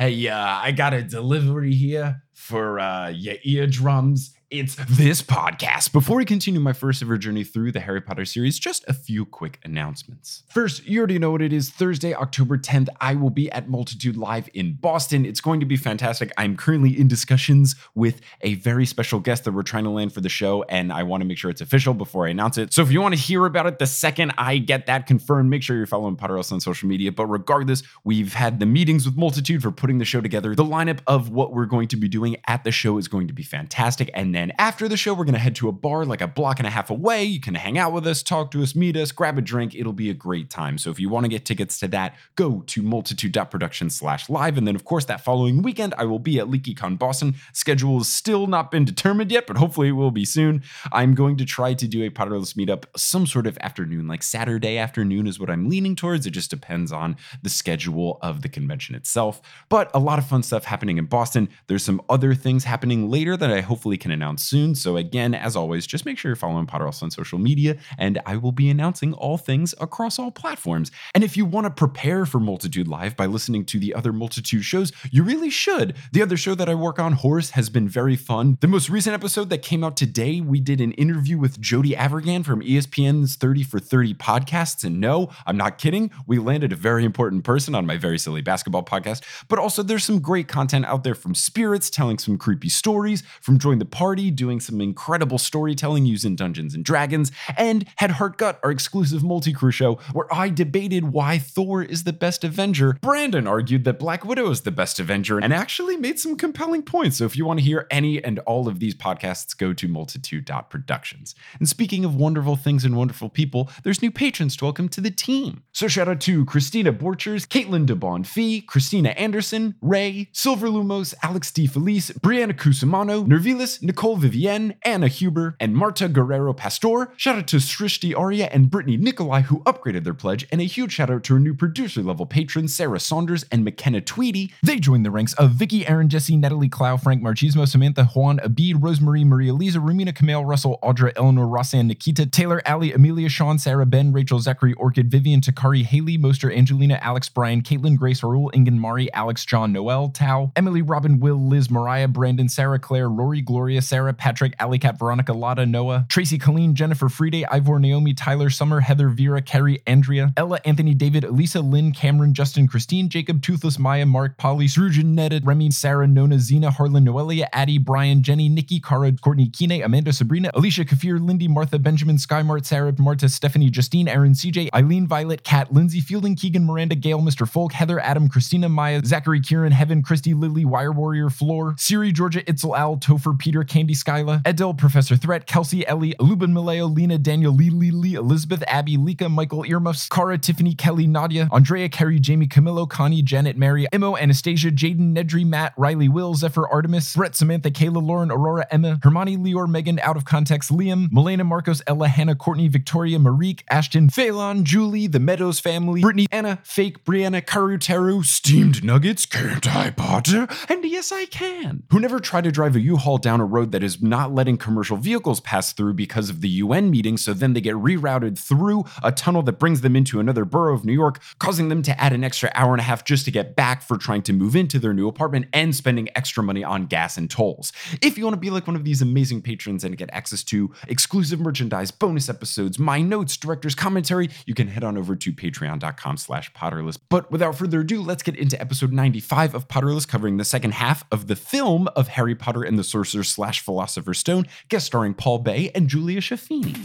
Hey, uh, I got a delivery here for uh, your eardrums it's this podcast. Before we continue my first ever journey through the Harry Potter series, just a few quick announcements. First, you already know what it is. Thursday, October 10th, I will be at Multitude Live in Boston. It's going to be fantastic. I'm currently in discussions with a very special guest that we're trying to land for the show, and I want to make sure it's official before I announce it. So if you want to hear about it the second I get that confirmed, make sure you're following Potterless on social media. But regardless, we've had the meetings with Multitude for putting the show together. The lineup of what we're going to be doing at the show is going to be fantastic. And then after the show, we're going to head to a bar like a block and a half away. You can hang out with us, talk to us, meet us, grab a drink. It'll be a great time. So if you want to get tickets to that, go to multitude.production slash live. And then, of course, that following weekend, I will be at LeakyCon Boston. Schedule has still not been determined yet, but hopefully it will be soon. I'm going to try to do a Potterless meetup some sort of afternoon, like Saturday afternoon is what I'm leaning towards. It just depends on the schedule of the convention itself. But a lot of fun stuff happening in Boston. There's some other things happening later that I hopefully can announce soon. So, again, as always, just make sure you're following Potterless on social media, and I will be announcing all things across all platforms. And if you want to prepare for Multitude Live by listening to the other Multitude shows, you really should. The other show that I work on, Horse, has been very fun. The most recent episode that came out today, we did an interview with Jody Avirgan from ESPN's 30 for 30 podcasts. And no, I'm not kidding. We landed a very important person on my very silly basketball podcast. But also, there's some great content out there from spirits telling some creepy stories, from Join the Party doing some incredible storytelling using Dungeons and Dragons, and had Heartgut, our exclusive multi crew show, where I debated why Thor is the best Avenger. Brandon argued that Black Widow is the best Avenger and actually made some compelling points. So if you want to hear any and all of these podcasts, go to multitude.productions. And speaking of wonderful things and wonderful people, there's new patrons to welcome to the team. So shout out to Christina Borchers, Caitlin DeBon Fee, Christina Anderson, Ray, Silver Lumos, Alex D. Felice, Brianna Cusimano, Nervilis, Nicole Vivienne, Anna Huber, and Marta Guerrero Pastor. Shout out to Srishti Arya and Brittany Nikolai who upgraded their pledge, and a huge shout out to our new producer level patrons Sarah Saunders and McKenna Tweedy. They joined the ranks of Vicky, Aaron, Jesse, Natalie, Clow, Frank Marchismo, Samantha, Juan, Abid, Rosemary, Maria Lisa, Rumina, Camille, Russell, Audra, Eleanor, Rossan, Nikita, Taylor, Ali, Amelia, Sean, Sarah, Ben, Rachel, Zachary, Orchid, Vivian, Takari, Haley, Moster, Angelina, Alex, Brian, Caitlin, Grace, Arul, Ingen, Mari, Alex, John, Noel, Tao, Emily, Robin, Will, Liz, Mariah, Brandon, Sarah, Claire, Rory, Gloria, Sarah, Patrick, Ali Cat, Veronica, Lotta, Noah, Tracy, Colleen, Jennifer, Friday, Ivor, Naomi, Tyler, Summer, Heather, Vera, Carrie, Andrea, Ella, Anthony, David, Elisa, Lynn, Cameron, Justin, Christine, Jacob, Toothless, Maya, Mark, Polly, Srujan, Netted, Remy, Sarah, Nona, Zena, Harlan, Noelia, Addie, Brian, Jenny, Nikki, Cara, Courtney, Kine, Amanda, Sabrina, Alicia, Kafir, Lindy, Martha, Benjamin, Skymart, Sarah, Marta, Stephanie, Justine, Aaron, CJ, Eileen, Violet, Kat, Lindsay, Fielding, Keegan, Miranda, Gail, Mr. Folk, Heather, Adam, Christina, Maya, Zachary, Kieran, Heaven, Christy, Lily, Wire Warrior, Floor, Siri, Georgia, Itzel, Al, Topher, Peter, Candy, Skyla, Edel, Professor Threat, Kelsey, Ellie, Lubin, Maleo, Lena, Daniel, Lee, Lee, Lee, Elizabeth, Abby, Lika, Michael, Earmuffs, Cara, Tiffany, Kelly, Nadia, Andrea, Carrie, Jamie, Camillo, Connie, Janet, Mary, Imo, Anastasia, Jaden, Nedry, Matt, Riley, Will, Zephyr, Artemis, Brett, Samantha, Kayla, Lauren, Aurora, Emma, Hermione, Leor, Megan, Out of Context, Liam, Melena, Marcos, Ella, Hannah, Courtney, Victoria, Marique, Ashton, Phelan, Julie, the Meadows family, Brittany, Anna, Fake, Brianna, Karu, Teru, Steamed Nuggets, can't I, Potter? And yes, I can. Who never tried to drive a U-Haul down a road that is not letting commercial vehicles pass through because of the UN meeting, so then they get rerouted through a tunnel that brings them into another borough of New York, causing them to add an extra hour and a half just to get back for trying to move into their new apartment and spending extra money on gas and tolls. If you want to be like one of these amazing patrons and get access to exclusive merchandise, bonus episodes, my notes, director's commentary, you can head on over to patreon.com slash potterless. But without further ado, let's get into episode 95 of Potterless, covering the second half of the film of Harry Potter and the Sorcerer slash Philosopher's Stone, guest starring Paul Bay and Julia Shafini.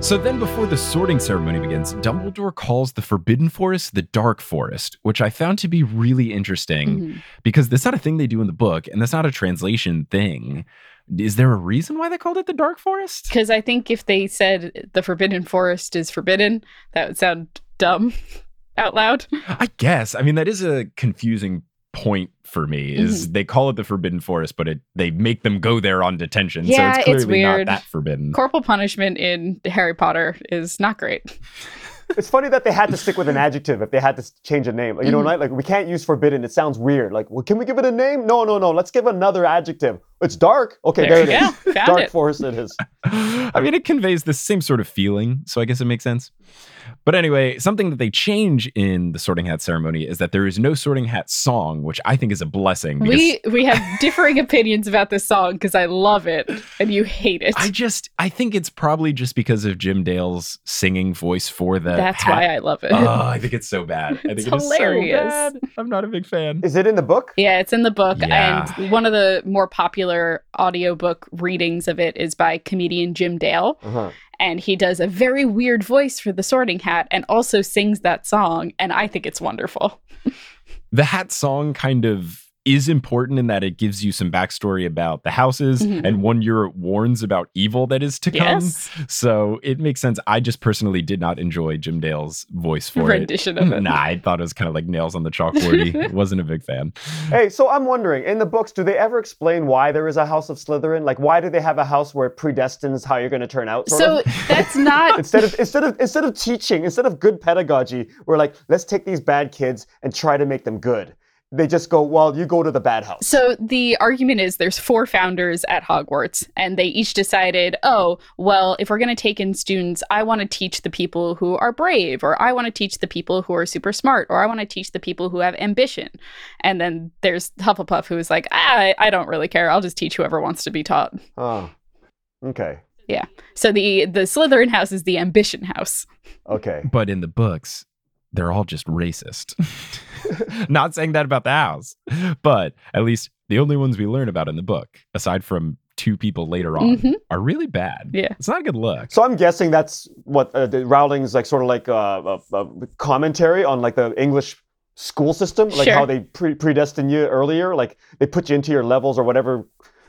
So then, before the sorting ceremony begins, Dumbledore calls the Forbidden Forest the Dark Forest, which I found to be really interesting Mhm. because that's not a thing they do in the book, and that's not a translation thing. Is there a reason why they called it the Dark Forest? Because I think if they said the Forbidden Forest is forbidden, that would sound dumb out loud. I guess. I mean, that is a confusing point for me. Is they call it the Forbidden Forest, but it they make them go there on detention, Yeah, so it's it's clearly not that forbidden. Corporal punishment in Harry Potter is not great. it's funny that they had to stick with an adjective if they had to change a name. You know, Mhm. right? Like we can't use forbidden. It sounds weird. Like, well, can we give it a name? No, no, no. Let's give another adjective. It's dark. Okay, There there, it is. go. Found Dark it. forest it is. I mean, it conveys the same sort of feeling, so I guess it makes sense. But anyway, something that they change in the Sorting Hat ceremony is that there is no Sorting Hat song, which I think is a blessing. Because We we have differing opinions about this song because I love it and you hate it. I just, I think it's probably just because of Jim Dale's singing voice for the. That's hat. why I love it. Oh, I think it's so bad. I think It's it is hilarious. so bad. I'm not a big fan. Is it in the book? Yeah, it's in the book. Yeah. And one of the more popular audiobook readings of it is by comedian Jim Dale. Uh-huh. And he does a very weird voice for the sorting hat and also sings that song. And I think it's wonderful. the hat song kind of is important in that it gives you some backstory about the houses Mhm. and one year it warns about evil that is to come Yes. so it makes sense i just personally did not enjoy jim dale's voice for Rendition it of it. nah i thought it was kind of like nails on the chalkboardy wasn't a big fan Hey, so I'm wondering, in the books, do they ever explain why there is a house of Slytherin? Like, why do they have a house where it predestines how you're going to turn out? sort So of? that's not. instead of instead of instead of teaching, instead of good pedagogy, we're like, let's take these bad kids and try to make them good. They just go, well, you go to the bad house. So the argument is there's four founders at Hogwarts, and they each decided, oh, well, if we're going to take in students, I want to teach the people who are brave, or I want to teach the people who are super smart, or I want to teach the people who have ambition. And then there's Hufflepuff who is like, ah, I, I don't really care. I'll just teach whoever wants to be taught. Oh, okay, Yeah. So the the Slytherin house is the ambition house. okay. but in the books they're all just racist not saying that about the house but at least the only ones we learn about in the book aside from two people later on Mhm. are really bad Yeah. it's not a good look So I'm guessing that's what uh, the Rowling's like, sort of like uh, a, a commentary on like the English school system, like Sure. how they pre- predestine you earlier, like they put you into your levels or whatever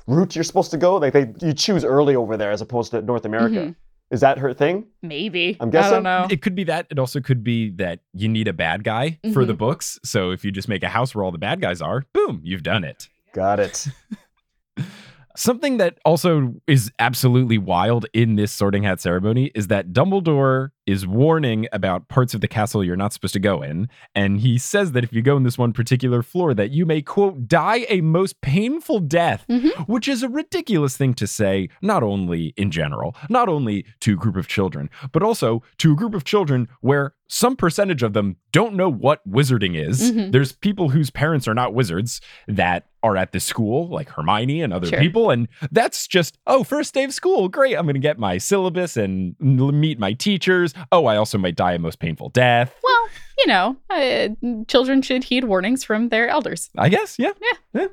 route you're supposed to go. Like they you choose early over there as opposed to North America. Mhm. Is that her thing? Maybe. I'm guessing. I guessing. don't know. It could be that. It also could be that you need a bad guy for the mm-hmm. books. So if you just make a house where all the bad guys are, boom, you've done it. Got it. Something that also is absolutely wild in this sorting hat ceremony is that Dumbledore is warning about parts of the castle you're not supposed to go in. And he says that if you go in this one particular floor, that you may, quote, die a most painful death, Mhm. which is a ridiculous thing to say, not only in general, not only to a group of children, but also to a group of children where some percentage of them don't know what wizarding is. Mhm. There's people whose parents are not wizards that are at this school, like Hermione and other Sure. people. And that's just, oh, first day of school. Great. I'm going to get my syllabus and meet my teachers. Oh, I also might die a most painful death. Well, you know, uh, children should heed warnings from their elders. I guess, yeah. Yeah.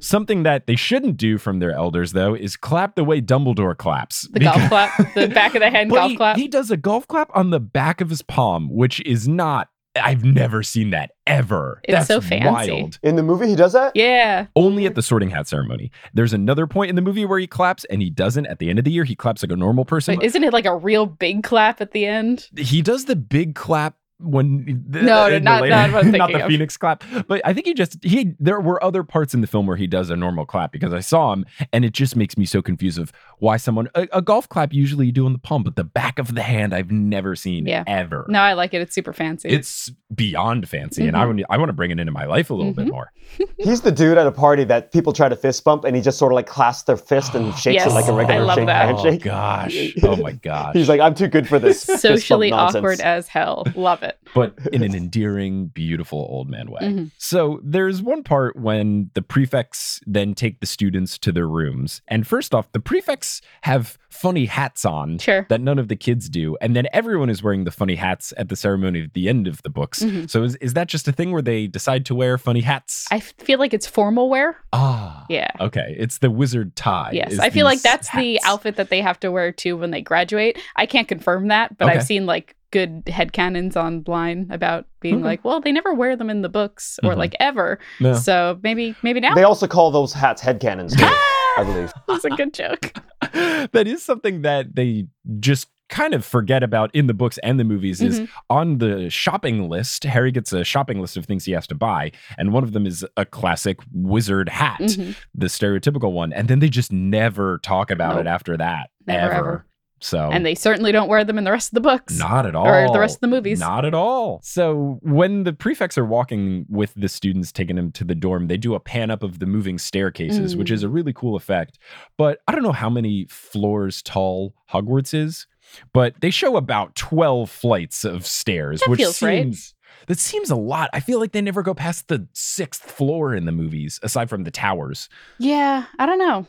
Something that they shouldn't do from their elders, though, is clap the way Dumbledore claps. The golf clap, the back of the hand But golf he, clap. he does a golf clap on the back of his palm, which is not. I've never seen that ever. It's That's so fancy. wild. In the movie, he does that. yeah. Only at the sorting hat ceremony. There's another point in the movie where he claps, and he doesn't. At the end of the year, he claps like a normal person. Wait, isn't it like a real big clap at the end? he does the big clap when the, No, in the not- later- not what I'm not the of. phoenix clap but i think he just he there were other parts in the film where he does a normal clap because i saw him and it just makes me so confused of why someone a, a golf clap usually you do on the palm but the back of the hand i've never seen Yeah. ever No, I like it. It's super fancy. it's beyond fancy and i Mhm. want i want to bring it into my life a little bit Mhm. more He's the dude at a party that people try to fist bump, and he just sort of like clasps their fist and shakes it like a regular love shake that. oh handshake. gosh oh my gosh He's like, I'm too good for this. Socially awkward as hell. Love it. But in an endearing, beautiful old man way. Mhm. So there's one part when the prefects then take the students to their rooms. And first off, the prefects have funny hats on Sure. that none of the kids do. And then everyone is wearing the funny hats at the ceremony at the end of the books. Mhm. So is, is that just a thing where they decide to wear funny hats? I feel like it's formal wear. ah. Yeah. Okay. It's the wizard tie. Yes, I feel like these that's the outfit that they have to wear too when they graduate. I can't confirm that, but Okay. I've seen like good headcanons online about being Okay. like, well, they never wear them in the books or Mhm. like ever. No. So maybe maybe now They also call those hats headcanons, too, I believe. that's a good joke. that is something that they just kind of forget about in the books and the movies is Mhm. on the shopping list harry gets a shopping list of things he has to buy and one of them is a classic wizard hat Mhm. the stereotypical one and then they just never talk about Nope. it after that Never, ever. ever. So And they certainly don't wear them in the rest of the books. not at all. Or the rest of the movies. Not at all. So when the prefects are walking with the students, taking them to the dorm, they do a pan up of the moving staircases, which Mm. is a really cool effect. But I don't know how many floors tall Hogwarts is, but they show about 12 flights of stairs, That which feels right. seems that seems a lot. I feel like they never go past the sixth floor in the movies, aside from the towers. Yeah, I don't know.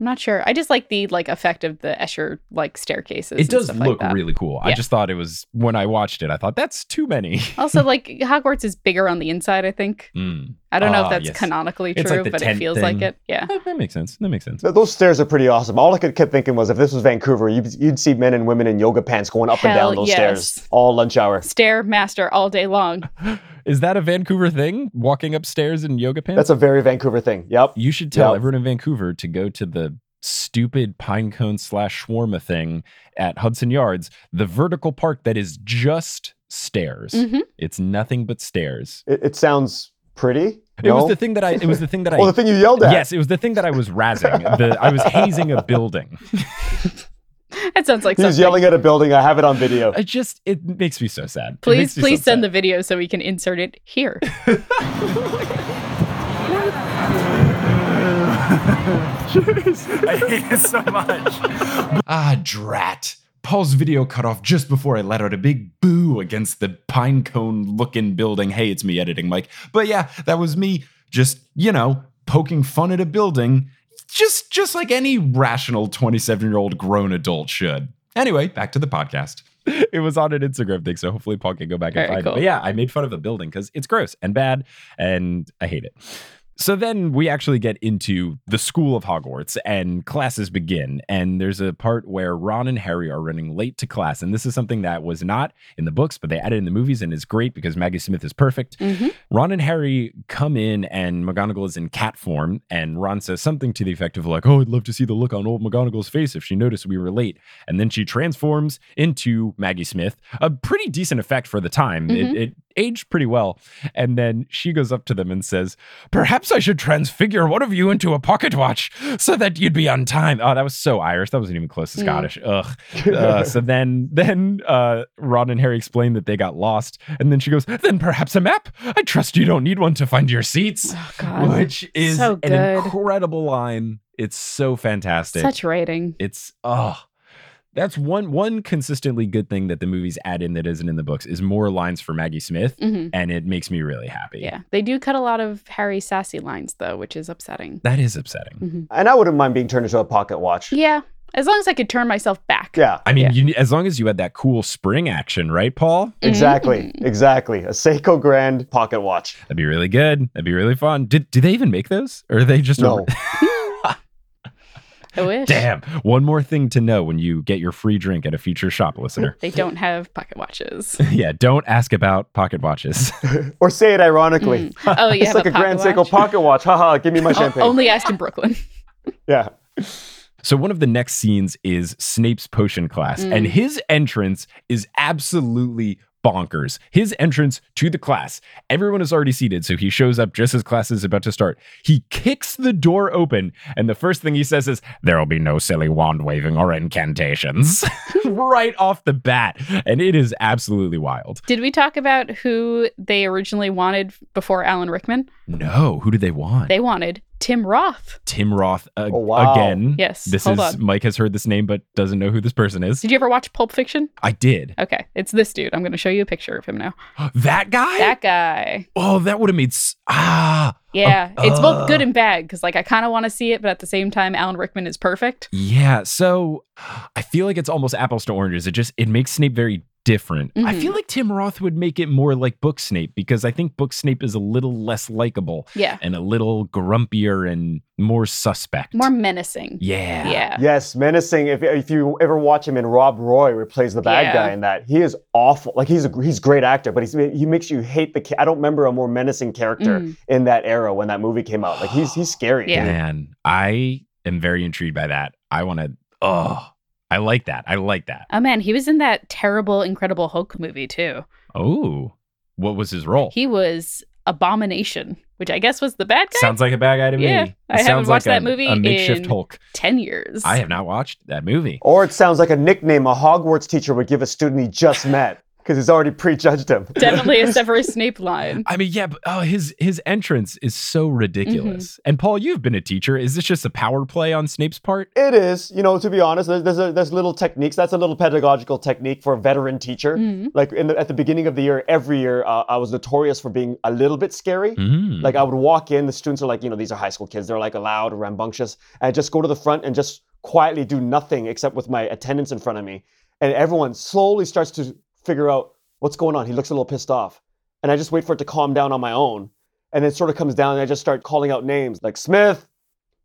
I'm not sure. I just like the like effect of the Escher like staircases. It does look like really cool. I just thought it was when I watched it, I thought that's too many. Also, like Hogwarts is bigger on the inside. I think. Mm. I don't know Ah, if that's yes. canonically true, like but it tent feels like it. Yeah. Eh, That makes sense. That makes sense. Those stairs are pretty awesome. All I could kept thinking was if this was Vancouver, you'd, you'd see men and women in yoga pants going up and down those yes. stairs all lunch hour. Stair master all day long. Is that a Vancouver thing? Walking upstairs in yoga pants? That's a very Vancouver thing. Yep. you should tell Yep. everyone in Vancouver to go to the stupid pinecone slash shawarma thing at Hudson Yards, the vertical park that is just stairs. hmm It's nothing but stairs. It, it sounds pretty. It was the thing that I. It was the thing that I. Oh, the thing you yelled at. yes, it was the thing that I was razzing. The, I was hazing a building. That sounds like He was yelling at a building. I have it on video. It just it makes me so sad. Please, please so send sad. the video so we can insert it here. I hate it so much. ah, drat. Paul's video cut off just before I let out a big boo against the pinecone looking building. Hey, it's me editing, Mike. But yeah, that was me just, you know, poking fun at a building, just just like any rational 27-year-old grown adult should. Anyway, back to the podcast. It was on an Instagram thing, so hopefully Paul can go back and Very find cool. it. But yeah, I made fun of a building because it's gross and bad, and I hate it. So then we actually get into the school of Hogwarts and classes begin. And there's a part where Ron and Harry are running late to class. And this is something that was not in the books, but they added in the movies and is great because Maggie Smith is perfect. hmm Ron and Harry come in and McGonagall is in cat form. And Ron says something to the effect of, like, oh, I'd love to see the look on old McGonagall's face if she noticed we were late. And then she transforms into Maggie Smith. A pretty decent effect for the time. It, Mhm. it aged pretty well. And then she goes up to them and says, Perhaps I should transfigure one of you into a pocket watch so that you'd be on time. Oh, that was so Irish. That wasn't even close to Mm. Scottish. Ugh. Uh, so then, then uh, Ron and Harry explain that they got lost, and then she goes, "Then perhaps a map. I trust you don't need one to find your seats." Oh God, Which is So an incredible line. It's so fantastic. such writing. it's oh. That's one one consistently good thing that the movies add in that isn't in the books is more lines for Maggie Smith, hmm and it makes me really happy. Yeah, they do cut a lot of Harry sassy lines though, which is upsetting. That is upsetting. hmm And I wouldn't mind being turned into a pocket watch. Yeah, as long as I could turn myself back. Yeah, I mean, Yeah. you, as long as you had that cool spring action, right, Paul? exactly. Mhm. Exactly. A Seiko Grand pocket watch. That'd be really good. That'd be really fun. Did do they even make those, or are they just a- No. I wish. Damn. One more thing to know when you get your free drink at a future shop listener. They don't have pocket watches. yeah, don't ask about pocket watches. or say it ironically. Mm. Oh, you it's have like a a, Grand pocket Seiko pocket watch. Haha, give me my O- champagne. only asked in Brooklyn. yeah. so one of the next scenes is Snape's potion class, Mm. and his entrance is absolutely bonkers. His entrance to the class. Everyone is already seated, so he shows up just as class is about to start. He kicks the door open, and the first thing he says is, There'll be no silly wand waving or incantations. right off the bat. And it is absolutely wild. Did we talk about who they originally wanted before Alan Rickman? No, who did they want? They wanted Tim Roth. Tim Roth uh, Oh, wow. again. Yes. This hold is on. Mike has heard this name but doesn't know who this person is. Did you ever watch Pulp Fiction? I did. Okay, it's this dude. I'm going to show you a picture of him now. that guy? That guy. oh, that would have made s- ah. Yeah, it's both good uh. and bad because, like, I kind of want to see it, but at the same time, Alan Rickman is perfect. Yeah, so I feel like it's almost apples to oranges. It just it makes Snape very different. I Mhm. feel like Tim Roth would make it more like Book Snape because I think Book Snape is a little less likable Yeah, and a little grumpier and more suspect. more menacing. Yeah. Yeah. Yes, menacing. If, if you ever watch him in Rob Roy, where he plays the bad Yeah. guy in that, he is awful. Like he's a he's a great actor, but he's, he makes you hate the. I don't remember a more menacing character Mm. in that era when that movie came out. Like he's he's scary. Yeah. Man, I am very intrigued by that. I want to. Oh, I like that. I like that. Oh man, he was in that terrible Incredible Hulk movie too. Oh, what was his role? He was Abomination. which I guess was the bad guy. Sounds like a bad guy to me. Yeah, It I haven't sounds watched like that a- movie A makeshift in- Hulk. 10 years. I have not watched that movie. Or it sounds like a nickname a Hogwarts teacher would give a student he just met because he's already prejudged him. Definitely a Severus Snape line. I mean, yeah, but oh, his his entrance is so ridiculous. Mm-hmm. And Paul, you've been a teacher. Is this just a power play on Snape's part? It is, you know, to be honest, there's there's, a, there's little techniques. That's a little pedagogical technique for a veteran teacher. Mhm. Like in the, at the beginning of the year, every year, uh, I was notorious for being a little bit scary. Mm. Like I would walk in, the students are like, you know, these are high school kids. They're like loud, rambunctious. And I just go to the front and just quietly do nothing except with my attendants in front of me. And everyone slowly starts to figure out what's going on. He looks a little pissed off. And I just wait for it to calm down on my own. And it sort of comes down and I just start calling out names like Smith,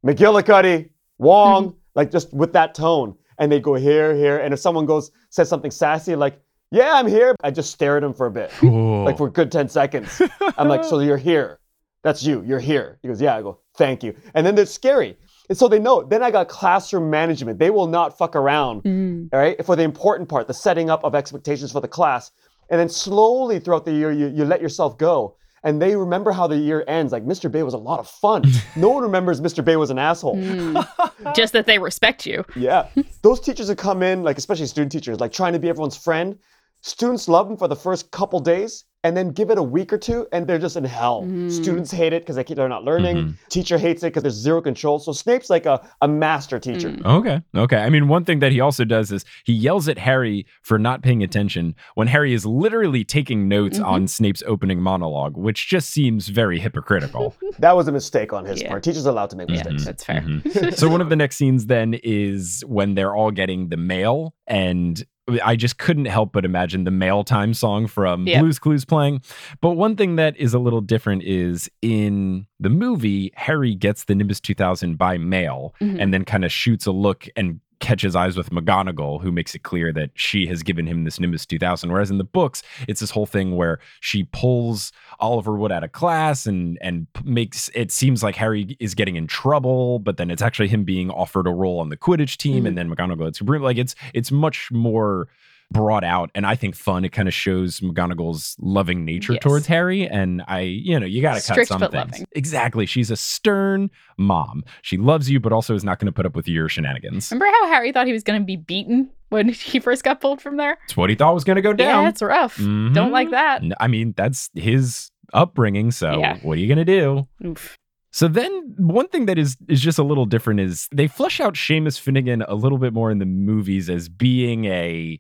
McGillicuddy, Wong, mm-hmm. like just with that tone. And they go here, here. And if someone goes, says something sassy, like, yeah, I'm here, I just stare at him for a bit Cool. like for a good 10 seconds. I'm like, so you're here. That's you. You're here. He goes, yeah. I go, thank you. And then they're scary. And so they know. Then I got classroom management. They will not fuck around, Mm. all right, for the important part, the setting up of expectations for the class. And then slowly throughout the year, you, you let yourself go. And they remember how the year ends. Like, Mr. Bay was a lot of fun. no one remembers Mr. Bay was an asshole. Mm. Just that they respect you. Yeah. Those teachers who come in, like especially student teachers, like trying to be everyone's friend, students love them for the first couple days and then give it a week or two and they're just in hell. Mm-hmm. Students hate it because they keep, they're not learning. Mm-hmm. Teacher hates it because there's zero control. So Snape's like a, a master teacher. Mm. Okay. Okay. I mean, one thing that he also does is he yells at Harry for not paying attention when Harry is literally taking notes mm-hmm. on Snape's opening monologue, which just seems very hypocritical. That was a mistake on his Yeah. part. Teachers are allowed to make Yeah, mistakes. that's fair. Mhm. so one of the next scenes then is when they're all getting the mail and I just couldn't help but imagine the mail time song from Yeah. Blues Clues playing. But one thing that is a little different is in the movie, Harry gets the Nimbus 2000 by mail Mhm. and then kind of shoots a look and catches eyes with McGonagall, who makes it clear that she has given him this Nimbus 2000. Whereas in the books, it's this whole thing where she pulls Oliver Wood out of class and and makes it seems like Harry is getting in trouble, but then it's actually him being offered a role on the Quidditch team, and mm. then McGonagall supreme. Like it's it's much more brought out and I think fun. It kind of shows McGonagall's loving nature Yes. towards Harry. And I, you know, you got to cut Strict some but things. loving. Exactly. She's a stern mom. She loves you, but also is not going to put up with your shenanigans. Remember how Harry thought he was going to be beaten when he first got pulled from there? It's what he thought was going to go down. Yeah, it's rough. Mhm. Don't like that. I mean, that's his upbringing. So Yeah. what are you going to do? Oof. So then one thing that is is just a little different is they flesh out Seamus Finnigan a little bit more in the movies as being a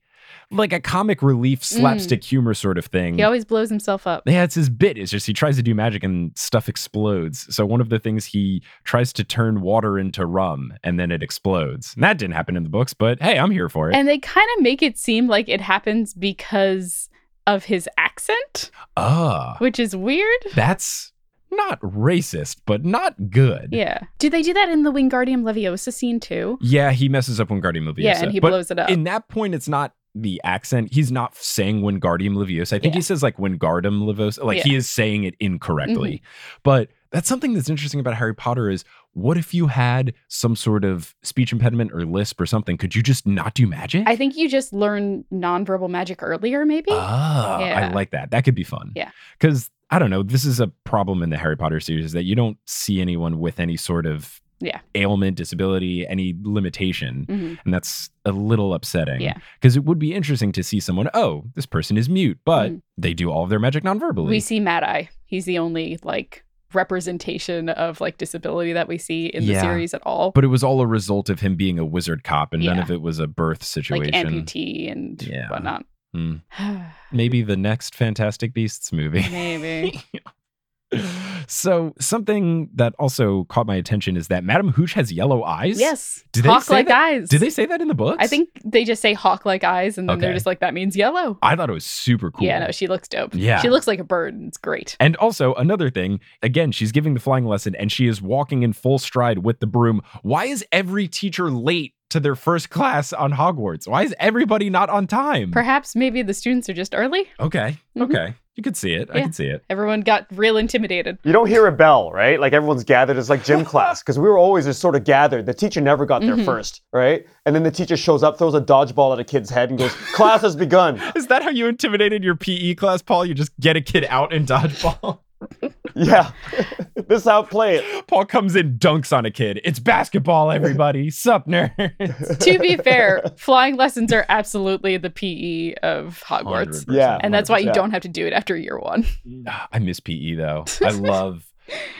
like a comic relief slapstick humor sort of thing. Mm. He always blows himself up. Yeah, it's his bit. It's just he tries to do magic and stuff explodes. So one of the things he tries to turn water into rum and then it explodes. And that didn't happen in the books, but hey, I'm here for it. And they kind of make it seem like it happens because of his accent, Ah, which is weird. that's not racist, but not good. Yeah. Do they do that in the Wingardium Leviosa scene too? Yeah, he messes up Wingardium Leviosa. Yeah, and he blows it up. In that point, it's not the accent. He's not saying Wingardium Leviosa. I think he says like Wingardium Leviosa. Like Yeah. Mm-hmm. he is saying it incorrectly. But that's something that's interesting about Harry Potter is what if you had some sort of speech impediment or lisp or something? Could you just not do magic? I think you just learn nonverbal magic earlier, maybe. Ah, I like that. That could be fun. Yeah. Because I don't know, this is a problem in the Harry Potter series is that you don't see anyone with any sort of Yeah. ailment, disability, any limitation. Mhm. And that's a little upsetting. Yeah. Because it would be interesting to see someone, oh, this person is mute, but Mhm. they do all of their magic non-verbally. We see Mad Eye. He's the only like representation of like disability that we see in the series at all. but it was all a result of him being a wizard cop, and none of it was a birth situation. like amputee and Yeah. whatnot. Hmm. Maybe the next Fantastic Beasts movie. Maybe. so something that also caught my attention is that Madame Hooch has yellow eyes. yes. Did they Hawk say like that? eyes. Did they say that in the books? I think they just say hawk like eyes and then they're just like that means yellow. I thought it was super cool. Yeah, no, she looks dope. Yeah. She looks like a bird and it's great. And also another thing, again, she's giving the flying lesson and she is walking in full stride with the broom. Why is every teacher late to their first class on Hogwarts? Why is everybody not on time? Perhaps maybe the students are just early. okay, Mhm. okay. You could see it. I could see it. Everyone got real intimidated. You don't hear a bell, right? Like everyone's gathered. It's like gym class because we were always just sort of gathered. The teacher never got there Mhm. first, right? And then the teacher shows up, throws a dodgeball at a kid's head, and goes, "Class has begun." Is that how you intimidated your PE class, Paul? You just get a kid out in dodgeball? Yeah, this is how it play it. Paul comes in, dunks on a kid. It's basketball, everybody. Sup, nerds. to be fair, flying lessons are absolutely the PE of Hogwarts. 100%, Yeah. And that's why you 100%. don't have to do it after year one. I miss PE though. I love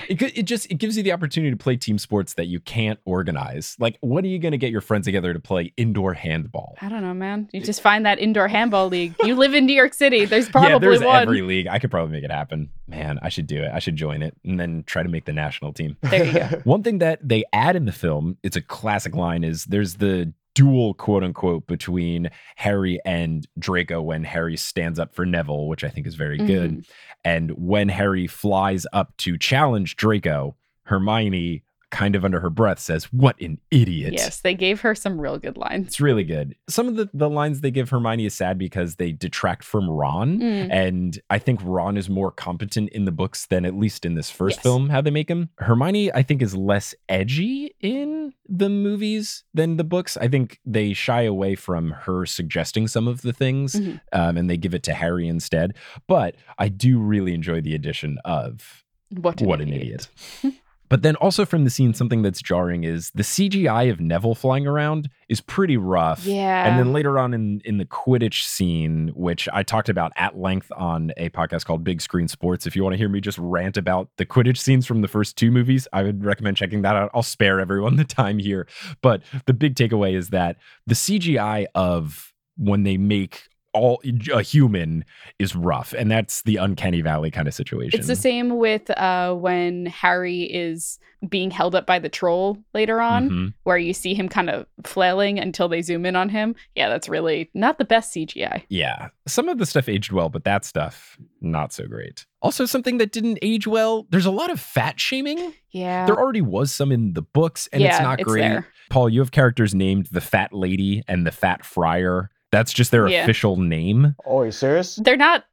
it. It just it gives you the opportunity to play team sports that you can't organize. Like, what are you going to get your friends together to play indoor handball? I don't know, man. You just find that indoor handball league. You live in New York City. There's probably yeah, there's one. every league. I could probably make it happen. Man, I should do it. I should join it and then try to make the national team. There you go. One thing that they add in the film, it's a classic line, is there's the duel, quote unquote, between Harry and Draco when Harry stands up for Neville, which I think is very good. Mm-hmm. And when Harry flies up to challenge Draco, Hermione, kind of under her breath, says, What an idiot. Yes, they gave her some real good lines. It's really good. Some of the, the lines they give Hermione is sad because they detract from Ron. Mm. And I think Ron is more competent in the books than at least in this first Yes. film, how they make him. Hermione, I think, is less edgy in the movies than the books. I think they shy away from her suggesting some of the things Mhm. um, and they give it to Harry instead. But I do really enjoy the addition of What an what an idiot. idiot. But then also from the scene, something that's jarring is the CGI of Neville flying around is pretty rough. Yeah. And then later on in, in the Quidditch scene, which I talked about at length on a podcast called Big Screen Sports, if you want to hear me just rant about the Quidditch scenes from the first two movies, I would recommend checking that out. I'll spare everyone the time here. But the big takeaway is that the CGI of when they make all a human is rough. And that's the uncanny valley kind of situation. It's the same with uh, when Harry is being held up by the troll later on, Mhm. where you see him kind of flailing until they zoom in on him. Yeah, that's really not the best CGI. Yeah. Some of the stuff aged well, but that stuff, not so great. Also, something that didn't age well, there's a lot of fat shaming. Yeah. There already was some in the books, and yeah, it's not great. there. Paul, you have characters named the Fat Lady and the Fat Friar. That's just their Yeah. official name. Oh, are you serious? They're not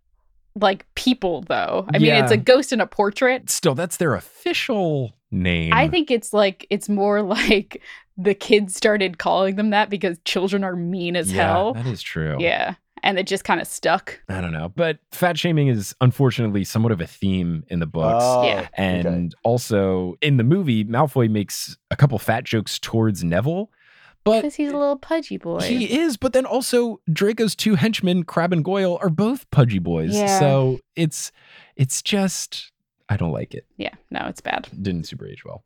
like people, though. I mean, it's a ghost in a portrait. Still, that's their official name. I think it's like, it's more like the kids started calling them that because children are mean as yeah, hell. That is true. Yeah. And it just kind of stuck. I don't know. But fat shaming is unfortunately somewhat of a theme in the books. Oh, Yeah. And okay. also in the movie, Malfoy makes a couple fat jokes towards Neville. But Because he's a little pudgy boy. He is, but then also Draco's two henchmen, Crabbe and Goyle, are both pudgy boys. Yeah. So it's it's just I don't like it. yeah, no, it's bad. Didn't super age well.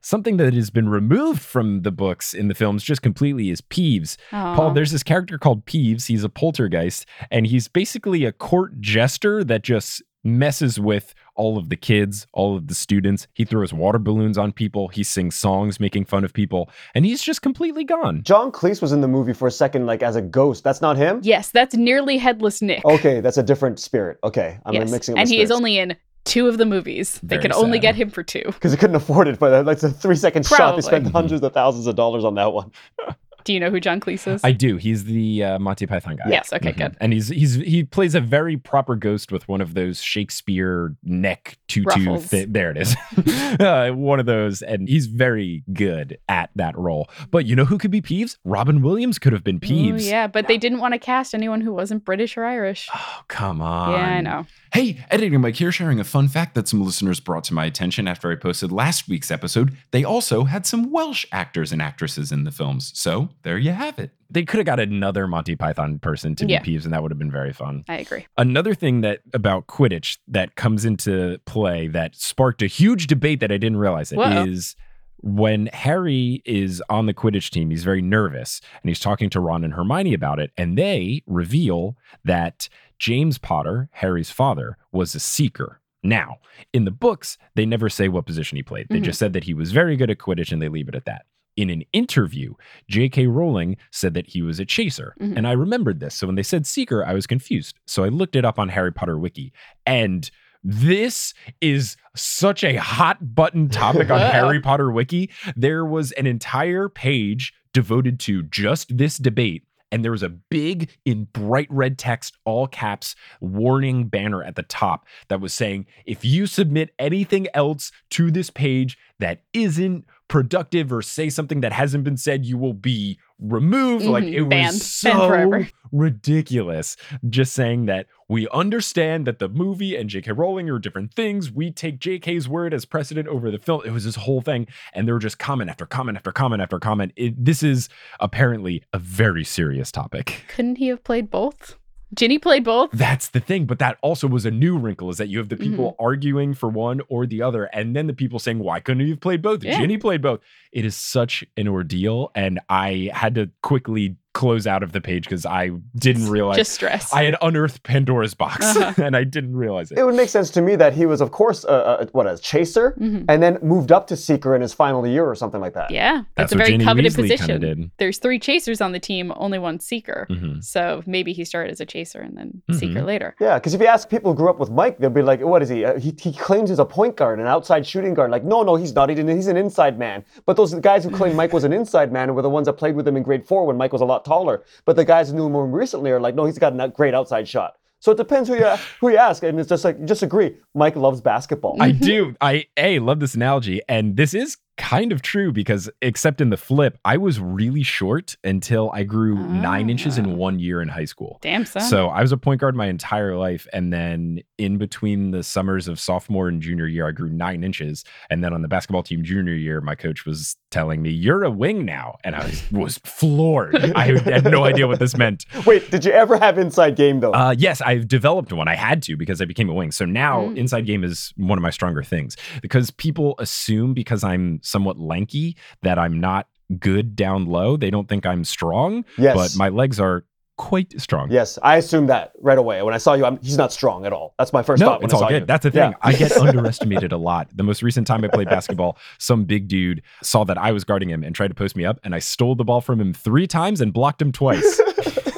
Something that has been removed from the books in the films just completely is Peeves. Paul, there's this character called Peeves. He's a poltergeist, and he's basically a court jester that just messes with all of the kids, all of the students. He throws water balloons on people. He sings songs making fun of people, and he's just completely gone. John Cleese was in the movie for a second, like as a ghost. That's not him. Yes, that's nearly headless Nick. Okay, that's a different spirit. Okay, I'm yes. mixing up. and he is only in two of the movies. They Very could only get him for two. because he couldn't afford it, but uh, like it's a three second shot. They spent hundreds of thousands of dollars on that one. Do you know who John Cleese is? I do. He's the uh, Monty Python guy. Yes, okay, Mhm. good. And he's he's he plays a very proper ghost with one of those Shakespeare neck tutu. Ruffles. Thi- there it is, uh, one of those, and he's very good at that role. But you know who could be Peeves? Robin Williams could have been Ooh, Peeves. yeah, but they didn't want to cast anyone who wasn't British or Irish. Oh come on. yeah, I know. Hey, editing Mike here, sharing a fun fact that some listeners brought to my attention after I posted last week's episode. They also had some Welsh actors and actresses in the films, so there you have it. They could have got another Monty Python person to Yeah. be Peeves, and that would have been very fun. I agree. Another thing that about Quidditch that comes into play that sparked a huge debate that I didn't realize it is Whoa. when Harry is on the Quidditch team, he's very nervous and he's talking to Ron and Hermione about it, and they reveal that James Potter, Harry's father, was a seeker. Now, in the books, they never say what position he played. They Mhm. just said that he was very good at Quidditch and they leave it at that. In an interview, J.K. Rowling said that he was a chaser. Mhm. And I remembered this. So when they said seeker, I was confused. So I looked it up on Harry Potter Wiki. And this is such a hot button topic on Harry Potter Wiki. There was an entire page devoted to just this debate. And there was a big, in bright red text, all caps, warning banner at the top that was saying, if you submit anything else to this page that isn't productive or say something that hasn't been said, you will be removed. Like Mhm, it banned. was so ridiculous. Just saying that we understand that the movie and J.K. Rowling are different things. We take J.K.'s word as precedent over the film. It was this whole thing, and there were just comment after comment after comment after comment. It, this is apparently a very serious topic. Couldn't he have played both? Ginny played both. That's the thing, but that also was a new wrinkle is that you have the people Mm-hmm. arguing for one or the other, and then the people saying, Why couldn't you have played both? Yeah. Ginny played both. It is such an ordeal, and I had to quickly close out of the page because I didn't realize Just stress. I had unearthed Pandora's box Uh-huh. and I didn't realize it. It would make sense to me that he was, of course, a, a, what a chaser, Mhm. and then moved up to seeker in his final year or something like that. Yeah, That's that's, a very Ginny coveted Weasley position. did. There's three chasers on the team, only one seeker. Mhm. So maybe he started as a chaser and then Mhm. seeker later. Yeah, because if you ask people who grew up with Mike, they'll be like, "What is he? Uh, he? He claims he's a point guard, an outside shooting guard." Like, no, no, he's not. He didn't- He's an inside man. But those guys who claim Mike was an inside man were the ones that played with him in grade four when Mike was a lot taller. But the guys who knew him more recently are like, "No, he's got a great outside shot." So it depends who you who you ask, and it's just like just agree. Mike loves basketball. I mm-hmm. do. I a love this analogy, and this is kind of true because except in the flip, I was really short until I grew nine inches Ah. in one year in high school. Damn son. So I was a point guard my entire life, and then in between the summers of sophomore and junior year, I grew nine inches. And then on the basketball team junior year, my coach was telling me, "You're a wing now," and I was, was floored. I had no idea what this meant. Wait, did you ever have inside game though? Uh, yes, I've developed one. I had to because I became a wing. So now Mm. inside game is one of my stronger things because people assume because I'm somewhat lanky that I'm not good down low. They don't think I'm strong, yes. but my legs are quite strong. Yes, I assumed that right away. When I saw you, I'm, he's not strong at all. That's my first No, thought it's all good. you. That's the thing. Yeah. I get underestimated a lot. The most recent time I played basketball, some big dude saw that I was guarding him and tried to post me up, and I stole the ball from him three times and blocked him twice.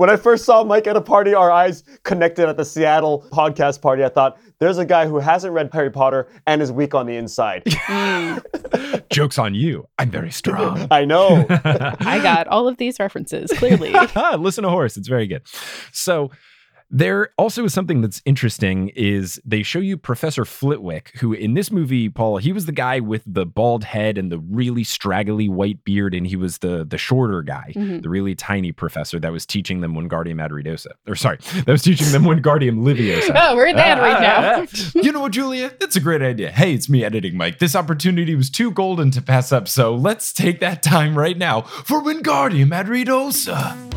When I first saw Mike at a party, our eyes connected at the Seattle podcast party. I thought, there's a guy who hasn't read Harry Potter and is weak on the inside. Joke's on you. I'm very strong. I know. I got all of these references clearly. Listen to Horse. It's very good. So there also is something that's interesting is they show you Professor Flitwick, who in this movie, Paul, he was the guy with the bald head and the really straggly white beard, and he was the the shorter guy, Mhm. the really tiny professor that was teaching them Wingardium Adridosa. Or sorry, that was teaching them Wingardium Leviosa. oh, we're that ah, right ah, now. Ah. you know what, Julia? That's a great idea. Hey, it's me editing Mike. This opportunity was too golden to pass up, so let's take that time right now for Wingardium Adridosa.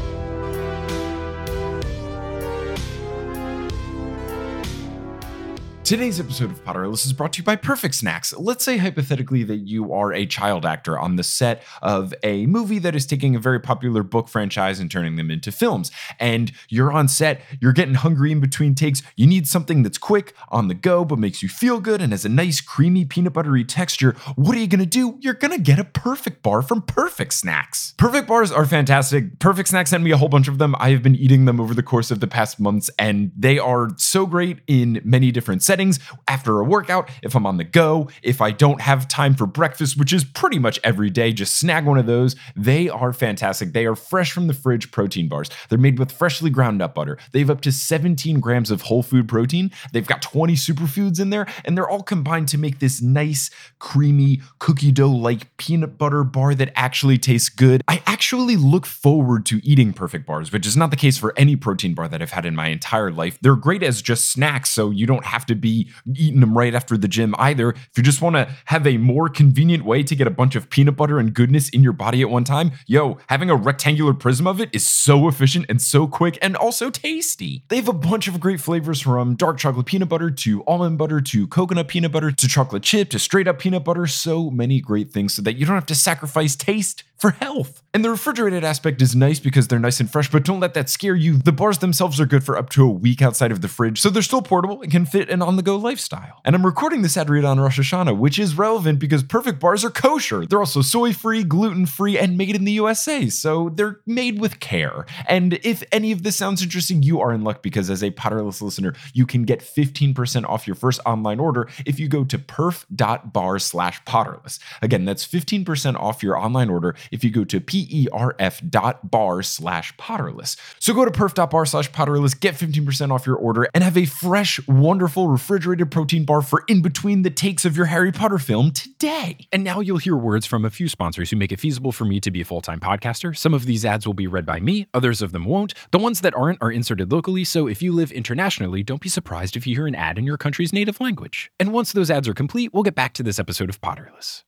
Today's episode of Potterless is brought to you by Perfect Snacks. Let's say hypothetically that you are a child actor on the set of a movie that is taking a very popular book franchise and turning them into films. And you're on set, you're getting hungry in between takes. You need something that's quick, on the go, but makes you feel good and has a nice, creamy, peanut buttery texture. What are you gonna do? You're gonna get a perfect bar from Perfect Snacks. Perfect bars are fantastic. Perfect Snacks sent me a whole bunch of them. I have been eating them over the course of the past months, and they are so great in many different settings. After a workout, if I'm on the go, if I don't have time for breakfast, which is pretty much every day, just snag one of those. They are fantastic. They are fresh from the fridge protein bars. They're made with freshly ground nut butter. They have up to 17 grams of whole food protein. They've got 20 superfoods in there, and they're all combined to make this nice, creamy, cookie dough like peanut butter bar that actually tastes good. I actually look forward to eating perfect bars, which is not the case for any protein bar that I've had in my entire life. They're great as just snacks, so you don't have to be eating them right after the gym either. If you just want to have a more convenient way to get a bunch of peanut butter and goodness in your body at one time, yo, having a rectangular prism of it is so efficient and so quick and also tasty. They have a bunch of great flavors from dark chocolate peanut butter to almond butter to coconut peanut butter to chocolate chip to straight up peanut butter. So many great things so that you don't have to sacrifice taste for health. And the refrigerated aspect is nice because they're nice and fresh, but don't let that scare you. The bars themselves are good for up to a week outside of the fridge, so they're still portable and can fit an on the go lifestyle. And I'm recording this ad read on Rosh Hashanah, which is relevant because perfect bars are kosher. They're also soy free, gluten free, and made in the USA, so they're made with care. And if any of this sounds interesting, you are in luck because as a Potterless listener, you can get 15% off your first online order if you go to perf.bar slash potterless. Again, that's 15% off your online order if you go to perf.bar slash potterless. So go to perf.bar slash potterless, get 15% off your order, and have a fresh, wonderful refrigerated protein bar for in between the takes of your Harry Potter film today. And now you'll hear words from a few sponsors who make it feasible for me to be a full time podcaster. Some of these ads will be read by me, others of them won't. The ones that aren't are inserted locally, so if you live internationally, don't be surprised if you hear an ad in your country's native language. And once those ads are complete, we'll get back to this episode of Potterless.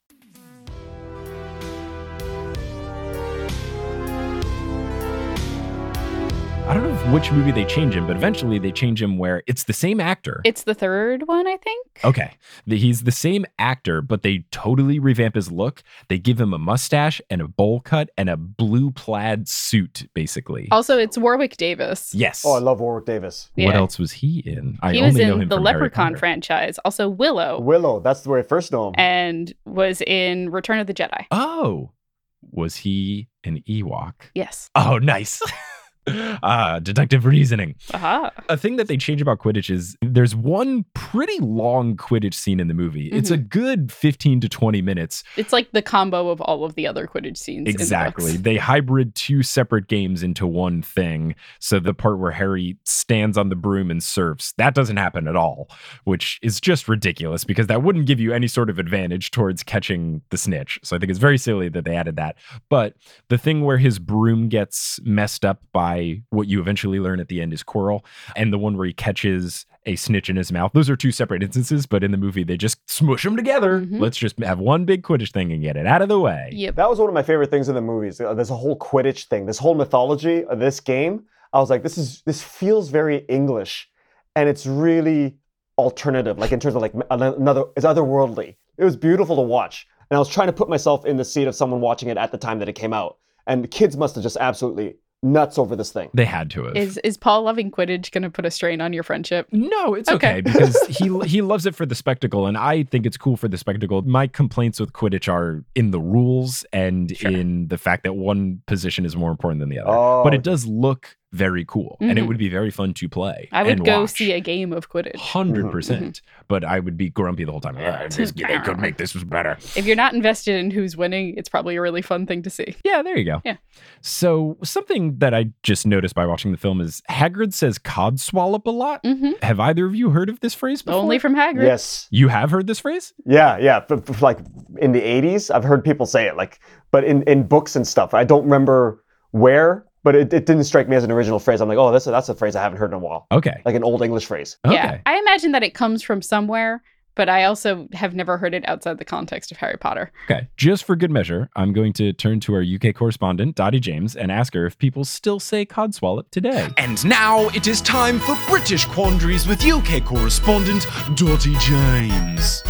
I don't know which movie they change him, but eventually they change him where it's the same actor. It's the third one, I think. Okay. He's the same actor, but they totally revamp his look. They give him a mustache and a bowl cut and a blue plaid suit, basically. Also, it's Warwick Davis. yes. Oh, I love Warwick Davis. What else was he in? I he only was know in him the from Leprechaun franchise. Also, Willow, Willow, that's where I first know him. and was in Return of the Jedi. Oh, was he an Ewok? Yes. Oh, nice. Ah, deductive reasoning. Aha. A thing that they change about Quidditch is there's one pretty long Quidditch scene in the movie. It's a good 15 to 20 minutes. It's like the combo of all of the other Quidditch scenes. in the Exactly. They hybrid two separate games into one thing. So the part where Harry stands on the broom and surfs, that doesn't happen at all, which is just ridiculous because that wouldn't give you any sort of advantage towards catching the snitch. So I think it's very silly that they added that. But the thing where his broom gets messed up by what you eventually learn at the end is Quirrell, and the one where he catches a snitch in his mouth, those are two separate instances, but in the movie they just smush them together. Mhm. Let's just have one big Quidditch thing and get it out of the way. Yep. That was one of my favorite things in the movies. Uh, There's a whole Quidditch thing, this whole mythology of this game. I was like, this is this feels very English, and it's really alternative, like in terms of like another, it's otherworldly. It was beautiful to watch, and I was trying to put myself in the seat of someone watching it at the time that it came out, and the kids must have just absolutely nuts over this thing. They had to have. Is is Paul loving Quidditch going to put a strain on your friendship? No, it's okay, Okay. because he he loves it for the spectacle, and I think it's cool for the spectacle. My complaints with Quidditch are in the rules and Sure. in the fact that one position is more important than the other. Oh, but it does look very cool, and it Mhm. would be very fun to play. I would and go watch. see a game of Quidditch. Hundred percent, but I would be grumpy the whole time. "Ah, this- they could make this better. If you're not invested in who's winning, it's probably a really fun thing to see. Yeah, there you go. Yeah. So something that I just noticed by watching the film is Hagrid says "cod "codswallop" a lot. hmm Have either of you heard of this phrase before? Only from Hagrid. yes, you have heard this phrase. yeah, yeah. But, but like in the '80s, I've heard people say it, like, but in in books and stuff, I don't remember where. But it, it didn't strike me as an original phrase. I'm like, oh, that's a, that's a phrase I haven't heard in a while, Okay. like an old English phrase. Okay. Yeah. I imagine that it comes from somewhere, but I also have never heard it outside the context of Harry Potter. Okay. Just for good measure, I'm going to turn to our UK correspondent, Dottie James, and ask her if people still say codswallop today. And now it is time for British Quandaries with UK correspondent Dottie James.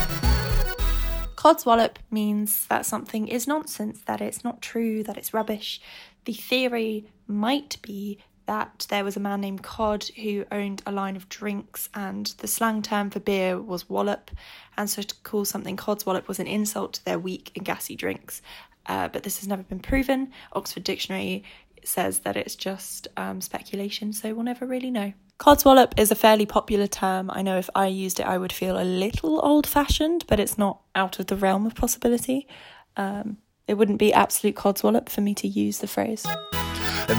Codswallop means that something is nonsense, that it's not true, that it's rubbish. The theory might be that there was a man named Cod who owned a line of drinks, and the slang term for beer was wallop, and so to call something Cod's wallop was an insult to their weak and gassy drinks. Uh, but this has never been proven. Oxford Dictionary says that it's just um, speculation, so we'll never really know. Codswallop is a fairly popular term. I know if I used it, I would feel a little old fashioned, but it's not out of the realm of possibility. Um, it wouldn't be absolute codswallop for me to use the phrase.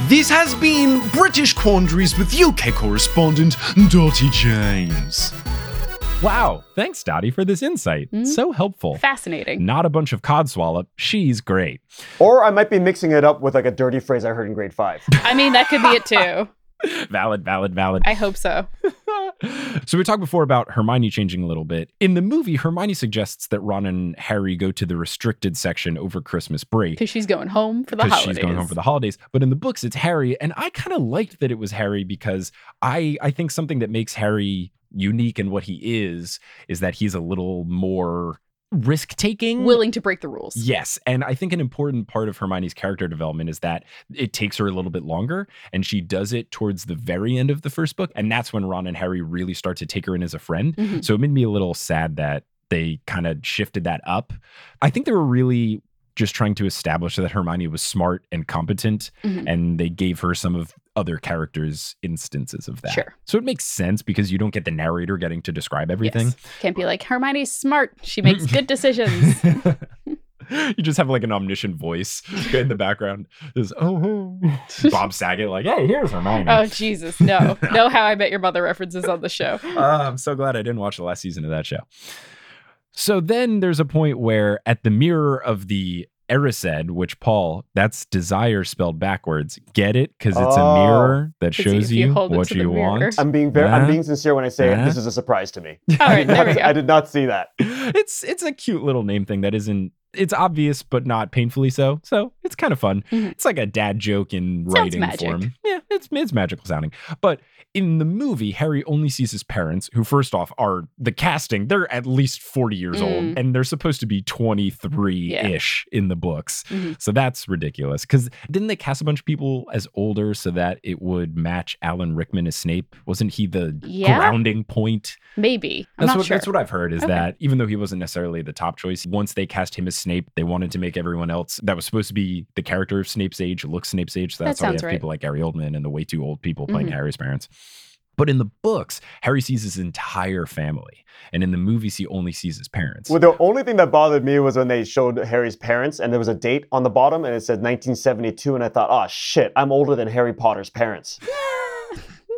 This has been British Quandaries with UK correspondent Dottie James. Wow. Thanks, Dottie, for this insight. Mhm. So helpful. Fascinating. Not a bunch of codswallop. She's great. Or I might be mixing it up with like a dirty phrase I heard in grade five. I mean, that could be it too. valid, valid, valid. I hope so. so we talked before about Hermione changing a little bit. In the movie, Hermione suggests that Ron and Harry go to the restricted section over Christmas break. Because she's going home for the because holidays. she's going home for the holidays. But in the books, it's Harry, and I kind of liked that it was Harry because I I think something that makes Harry unique in what he is is that he's a little more risk taking. Willing to break the rules. Yes. And I think an important part of Hermione's character development is that it takes her a little bit longer and she does it towards the very end of the first book. And that's when Ron and Harry really start to take her in as a friend. Mhm. So it made me a little sad that they kind of shifted that up. I think they were really just trying to establish that Hermione was smart and competent Mhm. and they gave her some of other characters instances of that. Sure. So it makes sense because you don't get the narrator getting to describe everything. Yes. Can't be like, Hermione's smart. She makes good decisions. you just have like an omniscient voice in the background. Is oh, oh. Bob Saget, like, hey, here's Hermione. Oh Jesus, no, no! How I Met Your Mother references on the show. Uh, I'm so glad I didn't watch the last season of that show. So then there's a point where at the mirror of the Erised, which Paul, that's desire spelled backwards. Get it? Because it's Oh. a mirror that shows you you, what you want. I'm being very, I'm being sincere when I say Yeah. this is a surprise to me. All I did there not- we I did not see that. it's it's a cute little name thing that isn't it's obvious but not painfully so. So it's kind of fun. Mhm. It's like a dad joke in Sounds writing magic. form. Yeah, it's it's magical sounding. But in the movie, Harry only sees his parents, who first off are the casting. They're at least forty years old, Mm. and they're supposed to be twenty three ish in the books. Mhm. So that's ridiculous. Because didn't they cast a bunch of people as older so that it would match Alan Rickman as Snape? Wasn't he the Yeah. grounding point? Maybe. I'm That's not what sure. that's what I've heard is Okay. that even though he wasn't necessarily the top choice, once they cast him as Snape, they wanted to make everyone else that was supposed to be the character of Snape's age look Snape's age. So That that's why we have right. people like Gary Oldman and the way too old people playing Mhm. Harry's parents. But in the books, Harry sees his entire family, and in the movies, he only sees his parents. Well, the only thing that bothered me was when they showed Harry's parents and there was a date on the bottom and it said 1972 and I thought, oh shit, I'm older than Harry Potter's parents.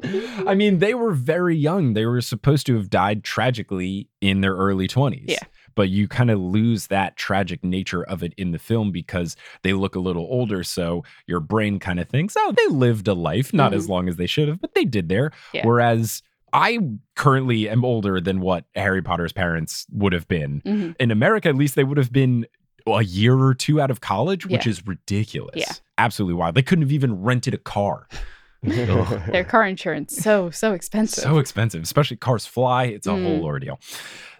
I mean, they were very young. They were supposed to have died tragically in their early 20s. Yeah. But you kind of lose that tragic nature of it in the film because they look a little older. So your brain kind of thinks, oh, they lived a life, not as long as they should have, but they did there. Yeah. Whereas I currently am older than what Harry Potter's parents would have been. Mhm. In America, at least, they would have been a year or two out of college, which Yeah. is ridiculous. Yeah. Absolutely wild. They couldn't have even rented a car. Their car insurance so so expensive. So expensive, especially cars fly. It's a Mm. whole ordeal.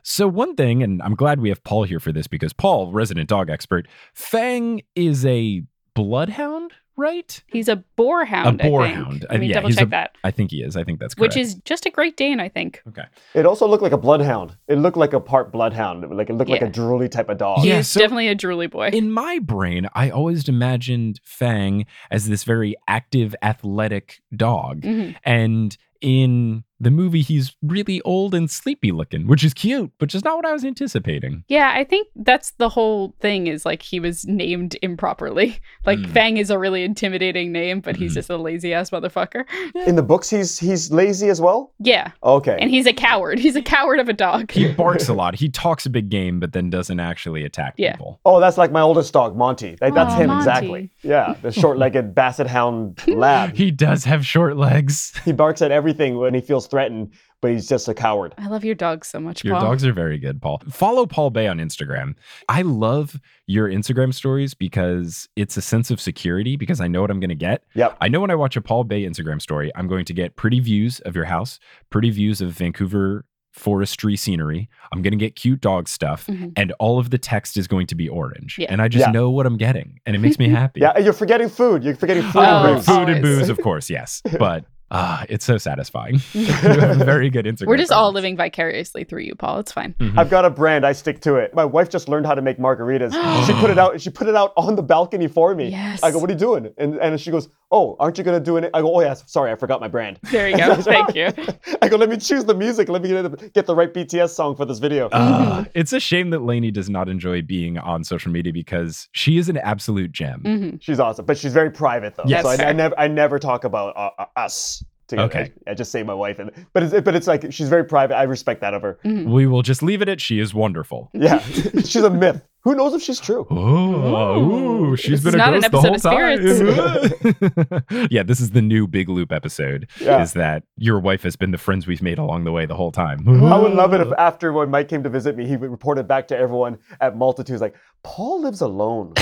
So, one thing, and I'm glad we have Paul here for this because Paul, resident dog expert, Fang is a bloodhound, right? He's a boarhound. A I boarhound. think. Let me yeah, double check a- that. I think he is. I think that's correct. Which is just a Great Dane, I think. okay. It also looked like a bloodhound. It looked like a part bloodhound. Like it looked like a drooly type of dog. Yeah, He's so- definitely a drooly boy. In my brain, I always imagined Fang as this very active, athletic dog. Mhm. And in the movie, he's really old and sleepy looking, which is cute, but just not what I was anticipating. Yeah, I think that's the whole thing is like he was named improperly. Like Mm. Fang is a really intimidating name, but he's Mhm. just a lazy ass motherfucker. In the books, he's he's lazy as well. Yeah. Okay. And he's a coward. He's a coward of a dog. He barks a lot. He talks a big game, but then doesn't actually attack Yeah. people. oh, that's like my oldest dog, Monty. Like, that's Aw, him Monty. exactly. Yeah, the short-legged basset hound lab. He does have short legs. He barks at everything when he feels threatened, but he's just a coward. I love your dogs so much, Your Paul. dogs are very good, Paul. Follow Paul Bae on Instagram. I love your Instagram stories because it's a sense of security because I know what I'm going to get. Yep. I know when I watch a Paul Bae Instagram story, I'm going to get pretty views of your house, pretty views of Vancouver forestry scenery. I'm going to get cute dog stuff, Mhm. and all of the text is going to be orange. Yeah. And I just Yeah. know what I'm getting, and it makes me happy. Yeah, you're forgetting food. You're forgetting food Oh, and booze. food and booze, of course, yes. But ah, it's so satisfying. you have a very good Instagram. We're just all living vicariously through you, Paul. It's fine. Mhm. I've got a brand. I stick to it. My wife just learned how to make margaritas. she put it out. She put it out on the balcony for me. Yes. I go, "What are you doing?" And and she goes, "Oh, aren't you gonna do it?" I go, "Oh yes, sorry, I forgot my brand." There you go. Thank you. I go, "Let me choose the music. Let me get the, get the right BTS song for this video." Ah, it's a shame that Lainey does not enjoy being on social media because she is an absolute gem. hmm she's awesome, but she's very private though. Yes. So I, I never I never talk about uh, uh, us. Together. Okay. I, I just say my wife, and but it's but it's like she's very private. I respect that of her. hmm We will just leave it at she is wonderful. Yeah, she's a myth. Who knows if she's true? Oh, ooh, she's This been a not an ghost the whole episode time. yeah, this is the new Big Loop episode. Yeah. Is that your wife has been the friends we've made along the way the whole time? I would love it if after when Mike came to visit me, he would report it back to everyone at Multitudes like, Paul lives alone.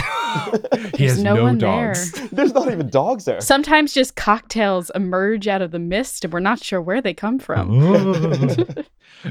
he has There's no no, one dogs. There's not even dogs there. Sometimes just cocktails emerge out of the mist and we're not sure where they come from. Oh.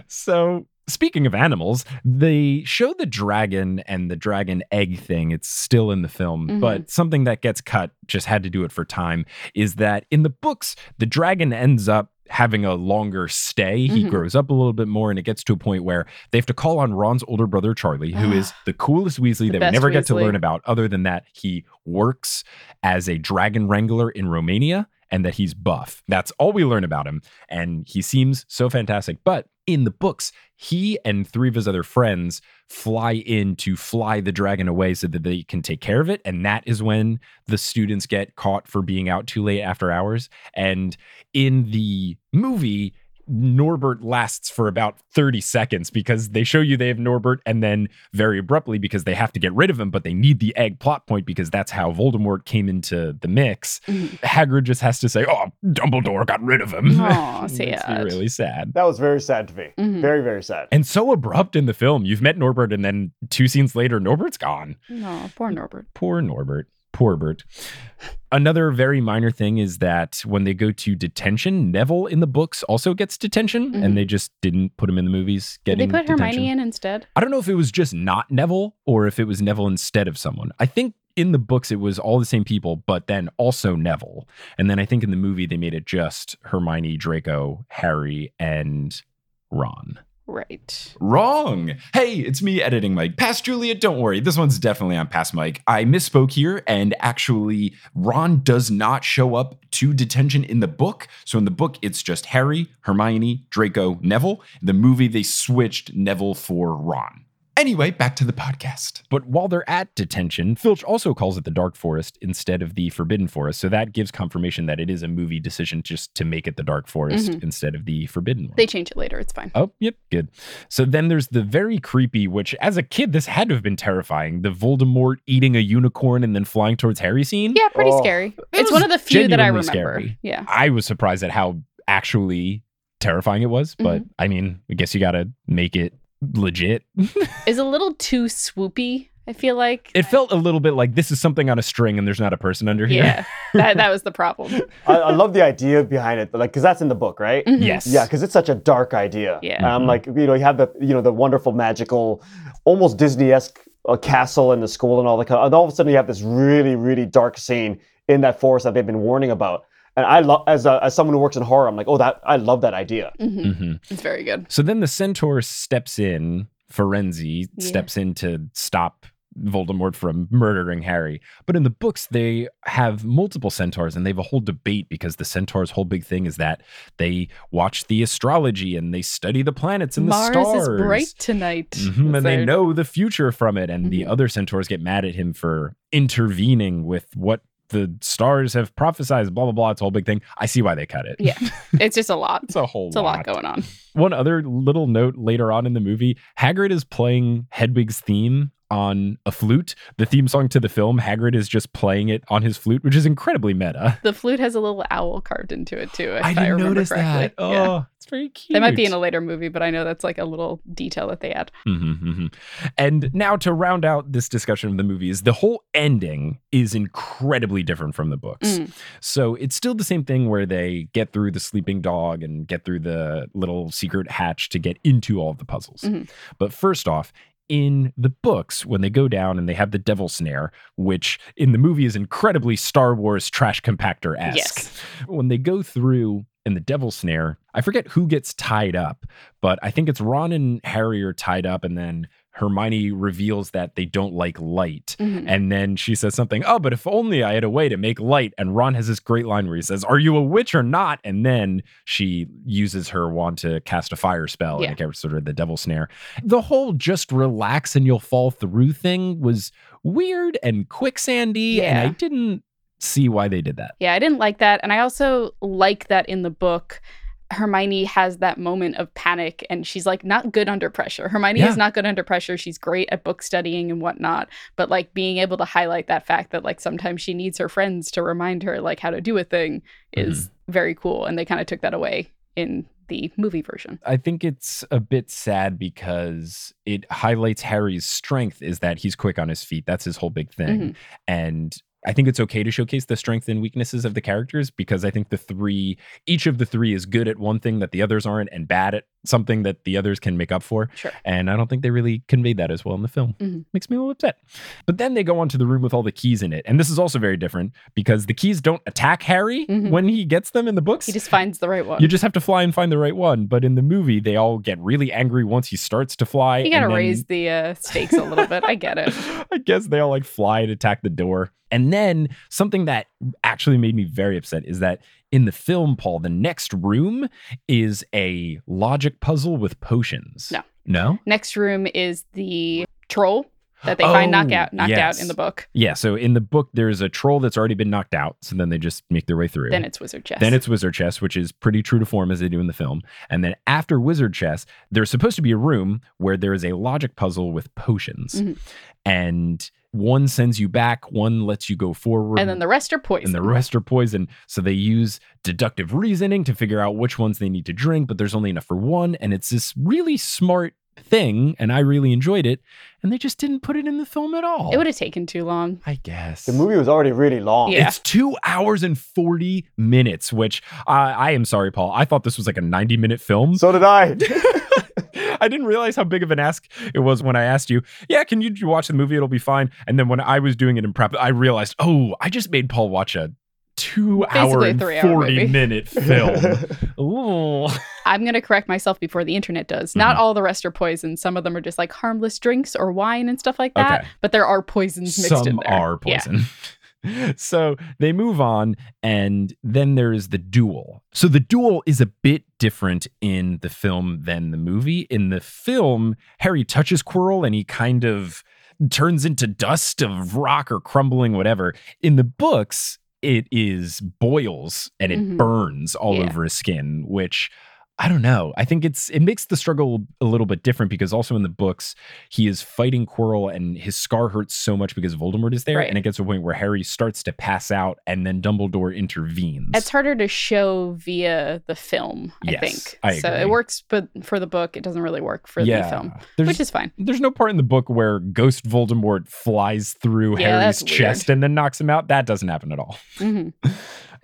so speaking of animals they show the dragon and the dragon egg thing it's still in the film Mhm. but something that gets cut just had to do it for time is that in the books the dragon ends up having a longer stay he Mhm. grows up a little bit more and it gets to a point where they have to call on ron's older brother charlie who is the coolest weasley The that we never get to learn about other than that he works as a dragon wrangler in romania and that he's buff that's all we learn about him and he seems so fantastic. But in the books, he and three of his other friends fly in to fly the dragon away so that they can take care of it. And that is when the students get caught for being out too late after hours. And in the movie, Norbert lasts for about 30 seconds because they show you they have Norbert and then very abruptly because they have to get rid of him, but they need the egg plot point because that's how Voldemort came into the mix. Mhm. Hagrid just has to say, Oh, Dumbledore got rid of him. Aw, Makes me sad. really sad. That was very sad to me. Mhm. Very, very sad. And so abrupt in the film. You've met Norbert, and then two scenes later, Norbert's gone. No, poor Norbert. Poor Norbert. Poor Bert. Another very minor thing is that when they go to detention, Neville in the books also gets detention, Mhm. and they just didn't put him in the movies. Did they put detention. Hermione in instead? I don't know if it was just not Neville or if it was Neville instead of someone. I think in the books it was all the same people, but then also Neville. And then I think in the movie they made it just Hermione, Draco, Harry, and Ron. Right. Wrong. Hey, it's me editing Mike. Past Juliet, don't worry. This one's definitely on past Mike. I misspoke here, and actually, Ron does not show up to detention in the book. So in the book, it's just Harry, Hermione, Draco, Neville. In the movie, they switched Neville for Ron. Anyway, back to the podcast. But while they're at detention, Filch also calls it the Dark Forest instead of the Forbidden Forest. So that gives confirmation that it is a movie decision just to make it the Dark Forest instead of the Forbidden one. They change it later. It's fine. Oh, yep, good. So then there's the very creepy, which as a kid, this had to have been terrifying the Voldemort eating a unicorn and then flying towards Harry scene. Yeah, pretty Oh. scary. It It's one of the few that I remember. scary. Yeah. I was surprised at how actually terrifying it was, but Mm-hmm. I mean, I guess you got to make it legit. Is a little too swoopy, I feel like. it felt a little bit like this is something on a string and there's not a person under here. yeah. that that was the problem. I, I love the idea behind it, like because that's in the book, right? Mhm. Yes. Yeah, because it's such a dark idea. Yeah. And I'm Mhm. like, you know, you have the, you know, the wonderful, magical, almost Disney-esque uh, castle and the school and all the, and all of a sudden you have this really, really dark scene in that forest that they've been warning about. And I love, as a, as someone who works in horror, I'm like, oh, that I love that idea. Mhm. hmm It's very good. So then the centaur steps in, Firenze Yeah. steps in to stop Voldemort from murdering Harry. But in the books, they have multiple centaurs and they have a whole debate because the centaur's whole big thing is that they watch the astrology and they study the planets and Mars the stars. Mars is bright tonight. Mhm, and they know the future from it. And the Mhm. other centaurs get mad at him for intervening with what the stars have prophesized, blah, blah, blah. It's a whole big thing. I see why they cut it. Yeah. It's just a lot. it's a whole It's a lot going on. one other little note later on in the movie Hagrid is playing Hedwig's theme on a flute. The theme song to the film, Hagrid is just playing it on his flute, which is incredibly meta. The flute has a little owl carved into it too. If I, I didn't remember notice correctly. that. Oh, Yeah. it's very cute. That might be in a later movie, but I know that's like a little detail that they add. Mhm, mhm. And now to round out this discussion of the movies, the whole ending is incredibly different from the books. Mm. So it's still the same thing where they get through the sleeping dog and get through the little secret hatch to get into all of the puzzles. Mhm. But first off, in the books, when they go down and they have the devil snare, which in the movie is incredibly Star Wars trash compactor esque. Yes. When they go through in the devil snare, I forget who gets tied up, but I think it's Ron and Harry are tied up, and then Hermione reveals that they don't like light. Mhm. And then she says something, oh, but if only I had a way to make light. And Ron has this great line where he says, Are you a witch or not? And then she uses her wand to cast a fire spell Yeah. and it sort of the devil snare. The whole just relax and you'll fall through thing was weird and quicksandy. And I didn't see why they did that. Yeah, I didn't like that. And I also like that in the book, Hermione has that moment of panic and she's like not good under pressure. Hermione Yeah. is not good under pressure. She's great at book studying and whatnot. But like being able to highlight that fact that like sometimes she needs her friends to remind her like how to do a thing is very cool. And they kind of took that away in the movie version. I think it's a bit sad because it highlights Harry's strength is that he's quick on his feet. That's his whole big thing. Mhm. And I think it's okay to showcase the strengths and weaknesses of the characters because I think the three, each of the three is good at one thing that the others aren't and bad at something that the others can make up for. Sure. And I don't think they really conveyed that as well in the film. Mhm. Makes me a little upset. But then they go on to the room with all the keys in it. And this is also very different because the keys don't attack Harry Mhm. when he gets them in the books. He just finds the right one. You just have to fly and find the right one. But in the movie, they all get really angry once he starts to fly. you gotta then- raise the uh, stakes a little bit. I get it. I guess they all like fly and attack the door. And then something that actually made me very upset is that in the film, Paul, the next room is a logic puzzle with potions. No. No? Next room is the troll that they find knocked Oh, out, knocked out in the book. Yeah. So in the book, there's a troll that's already been knocked out. So then they just make their way through. Then it's wizard chess. Then it's wizard chess, which is pretty true to form as they do in the film. And then after wizard chess, there's supposed to be a room where there is a logic puzzle with potions. Mhm. And one sends you back, one lets you go forward. and then the rest are poison. and the rest are poison. So they use deductive reasoning to figure out which ones they need to drink, but there's only enough for one. And it's this really smart thing. And I really enjoyed it. And they just didn't put it in the film at all. It would have taken too long. I guess. The movie was already really long. Yeah. It's two hours and 40 minutes, which uh, I am sorry, Paul. I thought this was like a 90 minute film. So did I. I didn't realize how big of an ask it was when I asked you, yeah, can you watch the movie? It'll be fine. And then when I was doing it in prep, I realized, oh, I just made Paul watch a two hour Basically a and three-hour 40 movie. minute film. Ooh. I'm going to correct myself before the internet does. Not mm-hmm. all the rest are poison. Some of them are just like harmless drinks or wine and stuff like that. Okay. But there are poisons mixed in Some there. are Yeah. So they move on, and then there's the duel. So the duel is a bit different in the film than the movie. In the film, Harry touches Quirrell and he kind of turns into dust of rock or crumbling, whatever. In the books, it is boils and it Mhm. burns all Yeah. over his skin, which I don't know. I think it's it makes the struggle a little bit different because also in the books he is fighting Quirrell and his scar hurts so much because Voldemort is there, Right. and it gets to a point where Harry starts to pass out, and then Dumbledore intervenes. It's harder to show via the film, I Yes, think. I So it works, but for the book, it doesn't really work for yeah, the film, there's which is fine. there's no part in the book where Ghost Voldemort flies through Yeah, Harry's chest and then knocks him out. That doesn't happen at all. hmm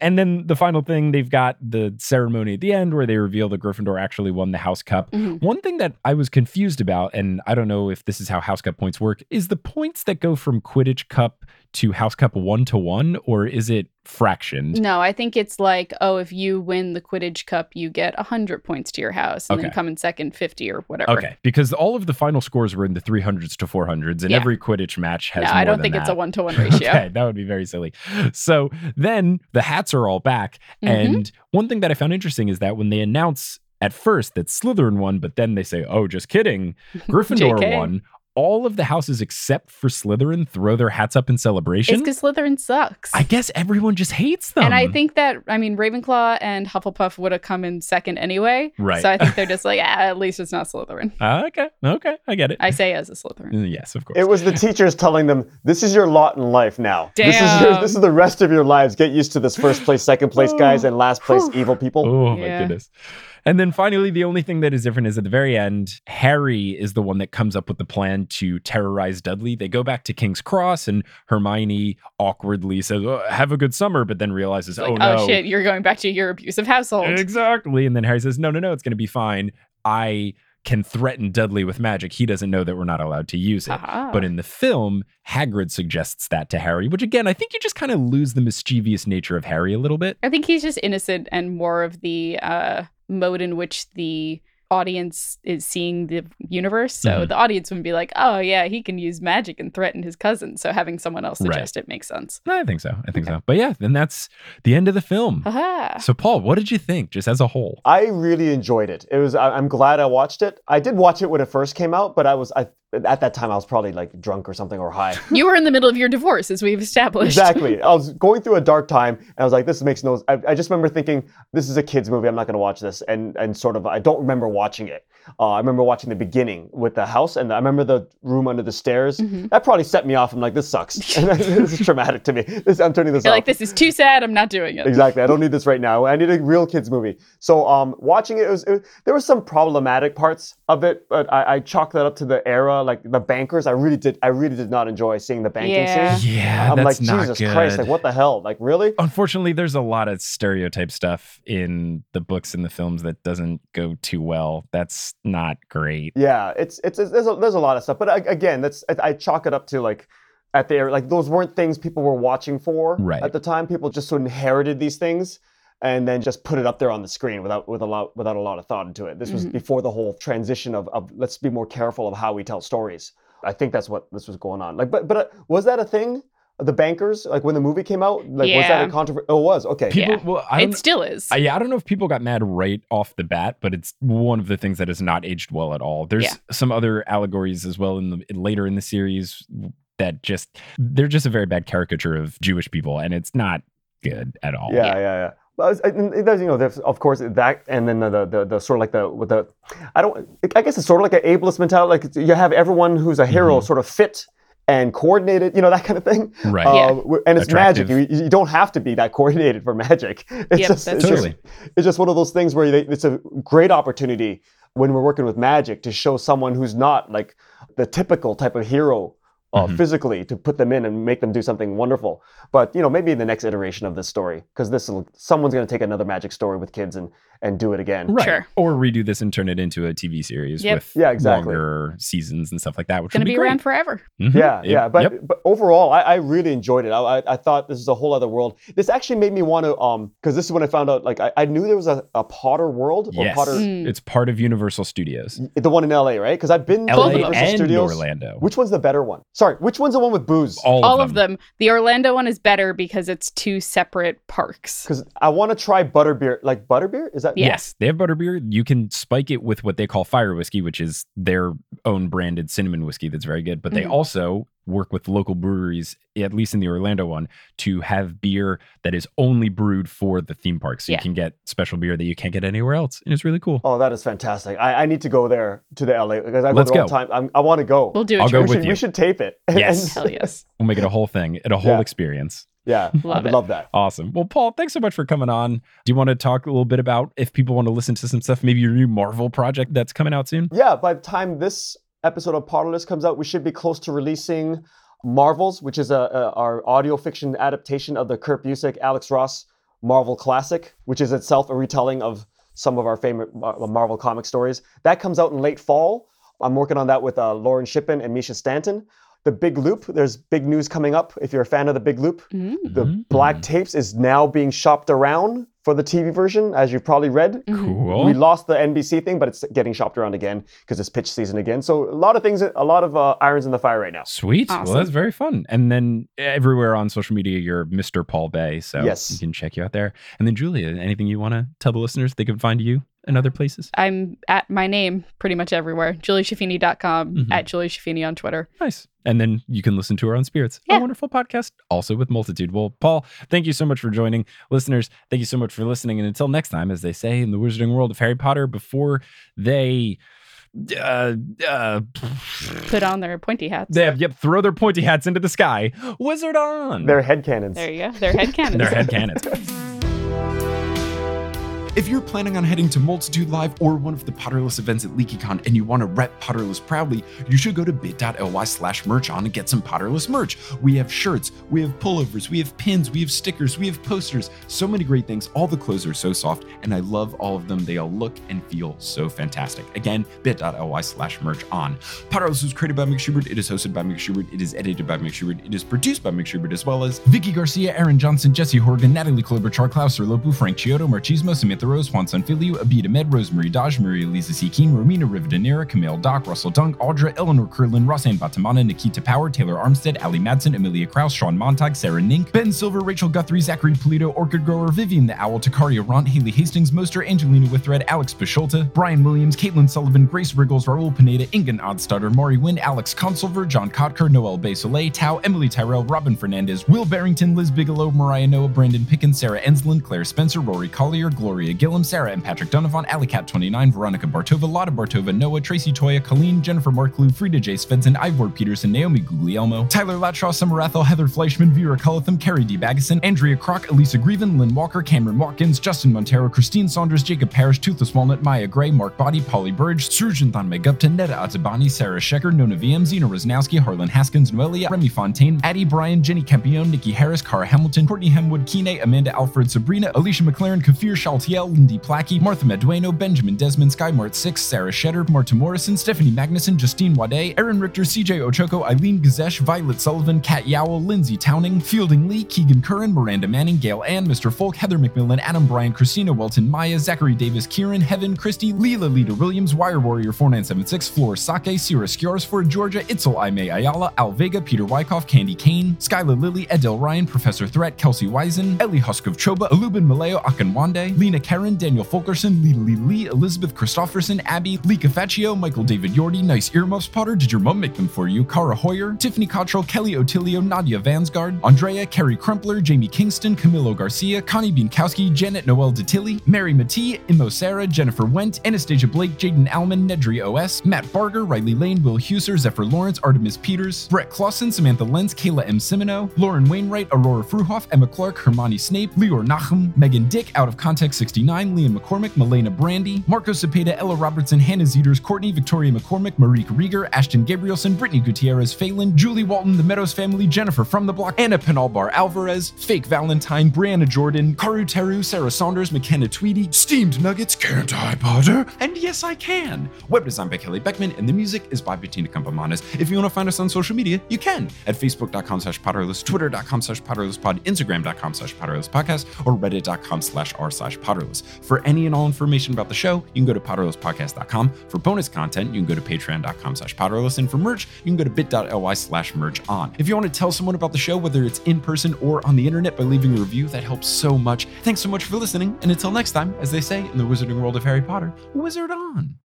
And then the final thing, they've got the ceremony at the end where they reveal that Gryffindor actually won the House Cup. hmm One thing that I was confused about, and I don't know if this is how House Cup points work, is the points that go from Quidditch Cup to House Cup one to one, or is it fractioned? No, I think it's like, oh, if you win the Quidditch Cup, you get 100 points to your house and then come in second 50 or whatever. Okay, because all of the final scores were in the 300s to 400s, and Yeah. every Quidditch match has No, I don't think it's a one to one ratio. Okay, that would be very silly. So then the hats are all back. Mhm. And one thing that I found interesting is that when they announce at first that Slytherin won, but then they say, oh, just kidding, Gryffindor won. All of the houses except for Slytherin throw their hats up in It's celebration. because Slytherin sucks. I guess everyone just hates them. and I think that, I mean, Ravenclaw and Hufflepuff would have come in second anyway. Right. So I think they're just like, ah, at least it's not Slytherin. Ah, okay, okay, I get it. I say as a Slytherin. Mm, yes, of course. It was the teachers telling them, "This is your lot in life now. This is your, this is the rest of your lives. Get used to this first place, second place guys, and last place evil people." Oh my Yeah. goodness. And then finally, the only thing that is different is at the very end, Harry is the one that comes up with the plan to terrorize Dudley. They go back to King's Cross, and Hermione awkwardly says, oh, Have a good summer, but then realizes, Like, Oh no. Oh, shit, you're going back to your abusive household. Exactly. And then Harry says, No, no, no, it's going to be fine. I can threaten Dudley with magic. He doesn't know that we're not allowed to use it. Aha. But in the film, Hagrid suggests that to Harry, which again, I think you just kind of lose the mischievous nature of Harry a little bit. I think he's just innocent and more of the uh, mode in which the audience is seeing the universe. So Mhm. the audience would be like, oh, yeah, he can use magic and threaten his cousin. So having someone else Right. suggest it makes sense. No, I think so. I think so. But yeah, then that's the end of the film. Haha. So, Paul, what did you think, just as a whole? I really enjoyed it. It was. I, I'm glad I watched it. I did watch it when it first came out, but I was. I at that time I was probably like drunk or something or high. you were in the middle of your divorce, as we've established. exactly. I was going through a dark time, and I was like, "This makes no." I, I just remember thinking, "This is a kids movie. I'm not going to watch this." And and sort of, I don't remember watching it. Uh, I remember watching the beginning with the house, and I remember the room under the stairs. Mhm. That probably set me off. I'm like, "This sucks. this is traumatic to me. This, I'm turning this You're off." like, this is too sad. I'm not doing it. Exactly. I don't need this right now. I need a real kids movie. So, um, watching it, it was it, there were some problematic parts of it, but I, I chalked that up to the era, like the bankers. I really did. I really did not enjoy seeing the banking Yeah. scene. Yeah, I'm that's like, not Jesus good. Christ! Like, what the hell? Like, really? Unfortunately, there's a lot of stereotype stuff in the books and the films that doesn't go too well. That's not great. Yeah, it's it's, it's there's a, there's a lot of stuff, but I, again, that's I, I chalk it up to like. At the like those weren't things people were watching for Right. at the time. People just sort of inherited these things and then just put it up there on the screen without with a lot without a lot of thought into it. This was Mhm. before the whole transition of, of let's be more careful of how we tell stories. I think that's what this was going on. Like, but but uh, was that a thing the bankers? Like when the movie came out, like was that a controversy? Oh, it was okay. People, Yeah. well, I don't, It still is. I, yeah, I don't know if people got mad right off the bat, but it's one of the things that has not aged well at all. There's Yeah. some other allegories as well in the later in the series that just they're just a very bad caricature of Jewish people, and it's not good at all. Yeah, Yeah. yeah, yeah. But it's- and it does, you know, there's of course that, and then the, the the the sort of like the with the, I don't, I guess it's sort of like an ableist mentality. Like you have everyone who's a hero Mhm. sort of fit and coordinated, you know, that kind of thing. Right. Yeah. Uh, w- and it's Attractive. magic. You, you don't have to be that coordinated for magic. It's Yep, just, that's it's Totally. just, it's just one of those things where they, it's a great opportunity when we're working with magic to show someone who's not like the typical type of hero uh, Mhm. physically to put them in and make them do something wonderful. But you know, maybe in the next iteration of this story, because this someone's going to take another magic story with kids and and do it again. Right. Sure. Or redo this and turn it into a TV series Yep. with Yeah, exactly. longer seasons and stuff like that, which is Going to be, be around forever. Mhm. Yeah, Yep. yeah, but Yep. but overall, I, I really enjoyed it. I, I I thought this is a whole other world. This actually made me want to um because this is when I found out like I, I knew there was a, a Potter world or yes, Potter Mm. it's part of Universal Studios. the one in LA, right? Because I've been to Both of LA them. Universal and Studios. Orlando. Which one's the better one? Sorry, which one's the one with booze? all, All of of them. them. The Orlando one is better because it's two separate parks. Because I want to try butterbeer. Like butterbeer? Is that Yeah. Yes, they have butterbeer. You can spike it with what they call fire whiskey, which is their own branded cinnamon whiskey that's very good. But they Mhm. also work with local breweries, at least in the Orlando one, to have beer that is only brewed for the theme park. So Yeah. you can get special beer that you can't get anywhere else. And it's really cool. Oh, that is fantastic. I, I need to go there to the LA because I go Let's there all go. the time. I'm, I want to go. We'll do it. I'll go we, with should, you. we should tape it. Yes. Hell yes. We'll make it a whole thing, it a whole Yeah. experience. yeah, Love I would it. love that. Awesome. Well, Paul, thanks so much for coming on. Do you want to talk a little bit about if people want to listen to some stuff, maybe your new Marvel project that's coming out soon? Yeah, by the time this episode of Potterless comes out, we should be close to releasing Marvels, which is a, a our audio fiction adaptation of the Kurt Busiek, Alex Ross Marvel classic, which is itself a retelling of some of our favorite Marvel comic stories. That comes out in late fall. I'm working on that with uh, Lauren Shippen and Misha Stanton. The Big Loop, there's big news coming up. If you're a fan of the Big Loop, Mm. the Mhm. Black Tapes is now being shopped around for the TV version, as you've probably read. Mhm. Cool. We lost the NBC thing, but it's getting shopped around again because it's pitch season again. So a lot of things, a lot of uh, irons in the fire right now. Sweet. Well, that's very fun. And then everywhere on social media, you're Mr. Paul Bae. So Yes. you can check you out there. And then, Julia, anything you want to tell the listeners they can find you in other places? I'm at my name pretty much everywhere. JulieSchifini.com, Mhm. at Julie Schifini on Twitter. Nice. And then you can listen to her on Spirits, a wonderful podcast, also with Multitude. Well, Paul, thank you so much for joining. Listeners, thank you so much for listening. And until next time, as they say in the wizarding world of Harry Potter, before they. Uh, uh, Put on their pointy hats. they yep, throw their pointy hats into the sky. Wizard on. They're headcanons. There you go. Their head cannons. Their head cannons. If you're planning on heading to Multitude Live or one of the Potterless events at LeakyCon and you want to rep Potterless proudly, you should go to bit.ly slash merch on and get some Potterless merch. We have shirts, we have pullovers, we have pins, we have stickers, we have posters, so many great things. All the clothes are so soft, and I love all of them. They all look and feel so fantastic. Again, bit.ly slash merch on. Potterless was created by Mike Schubert. It is hosted by Mike Schubert. It is edited by Mike Schubert. It is produced by Mike Schubert, as well as Vicky Garcia, Aaron Johnson, Jesse Horgan, Natalie Klobuchar, Klaus Lopu, Frank Chiodo, Marchismo, Samantha Rose, Juan Sanfilio, Abida Med, Rosemary Dodge, Maria Lisa C. Keen, Romina Rivadeneira, Camille Dock, Russell Dunk, Audra, Eleanor Curlin, Rosanne Batamana, Nikita Power, Taylor Armstead, Ali Madsen, Amelia Kraus, Sean Montag, Sarah Nink, Ben Silver, Rachel Guthrie, Zachary Polito, Orchid Grower, Vivian the Owl, Takaria Ront, Haley Hastings, Moster, Angelina Withred, Alex Bisholta, Brian Williams, Caitlin Sullivan, Grace Riggles, Raul Pineda, Ingen Oddstutter, Maury Wynn, Alex Consulver, John Kotker, Noel Soleil, Tao, Emily Tyrell, Robin Fernandez, Will Barrington, Liz Bigelow, Mariah Noah, Brandon Pickens, Sarah Ensland, Claire Spencer, Rory Collier, Gloria Gillum, Sarah and Patrick Donovan, Alicat29, Veronica Bartova, Lotta Bartova, Noah, Tracy Toya, Colleen, Jennifer Marklew, Frida J. Svensson, Ivor Peterson, Naomi Guglielmo, Tyler Latshaw, Summer Athel, Heather Fleischman, Vera Cullitham, Carrie D. Baggeson, Andrea Kroc, Elisa Grieven, Lynn Walker, Cameron Watkins, Justin Montero, Christine Saunders, Jacob Parrish, Toothless Walnut, Maya Gray, Mark Body, Polly Burge, Surgeon Thanme Gupta, Neda Atabani, Sarah Shecker, Nona VM, Zena Rosnowski, Harlan Haskins, Noelia, Remy Fontaine, Addie Bryan, Jenny Campione, Nikki Harris, Cara Hamilton, Courtney Hemwood, Kine, Amanda Alfred, Sabrina, Alicia McLaren, Kafir Shaltiel, Lindy Plackey, Martha Medueno, Benjamin Desmond, Skymart 6, Sarah Shetter, Marta Morrison, Stephanie Magnuson, Justine Wade, Aaron Richter, CJ Ochoko, Eileen Gazesh, Violet Sullivan, Kat Yowell, Lindsay Towning, Fielding Lee, Keegan Curran, Miranda Manning, Gail Ann, Mr. Folk, Heather McMillan, Adam Bryan, Christina Welton, Maya, Zachary Davis, Kieran, Heaven, Christy, Leela Lita Williams, Wire Warrior 4976, Floor Sake, Sierra Skiorsford, Georgia, Itzel Aime Ayala, Al Vega, Peter Wyckoff, Candy Kane, Skyla Lilly, Edel Ryan, Professor Threat, Kelsey Wisen, Ellie Huskov Choba, Alubin Maleo Akanwande, Lena Karen, Daniel Fulkerson, Lee Lee Lee, Elizabeth Christofferson, Abby, Lika Faccio, Michael David Yordi, Nice Earmuffs Potter, Did Your Mum Make Them For You, Cara Hoyer, Tiffany Cottrell, Kelly Otilio, Nadia Vansgard, Andrea, Carrie Crumpler, Jamie Kingston, Camilo Garcia, Connie Bienkowski, Janet Noel Detilly, Mary Matee, Imo Sarah, Jennifer Went, Anastasia Blake, Jaden Alman, Nedry OS, Matt Barger, Riley Lane, Will Huser, Zephyr Lawrence, Artemis Peters, Brett Clausen, Samantha Lenz, Kayla M. Simino, Lauren Wainwright, Aurora Fruhoff, Emma Clark, Hermione Snape, Leor Nachum, Megan Dick, Out of Context 69, Liam McCormick, Milena Brandy, Marco Cepeda, Ella Robertson, Hannah Zeters, Courtney, Victoria McCormick, Marique Rieger, Ashton Gabrielson, Brittany Gutierrez, Phelan, Julie Walton, The Meadows Family, Jennifer from the Block, Anna Penalbar Alvarez, Fake Valentine, Brianna Jordan, Karu Teru, Sarah Saunders, McKenna Tweedy, Steamed Nuggets, Can't I, Potter? And yes, I can. Web design by Kelly Beckman, and the music is by Bettina Campamanes. If you want to find us on social media, you can at facebook.com slash potterless, twitter.com slash potterlesspod, instagram.com slash potterlesspodcast, or reddit.com slash r slash potterless. For any and all information about the show, you can go to potterlesspodcast.com. For bonus content, you can go to patreon.com slash potterless, and for merch, you can go to bit.ly slash merch on. If you want to tell someone about the show, whether it's in person or on the internet by leaving a review, that helps so much. Thanks so much for listening, and until next time, as they say in the wizarding world of Harry Potter, wizard on.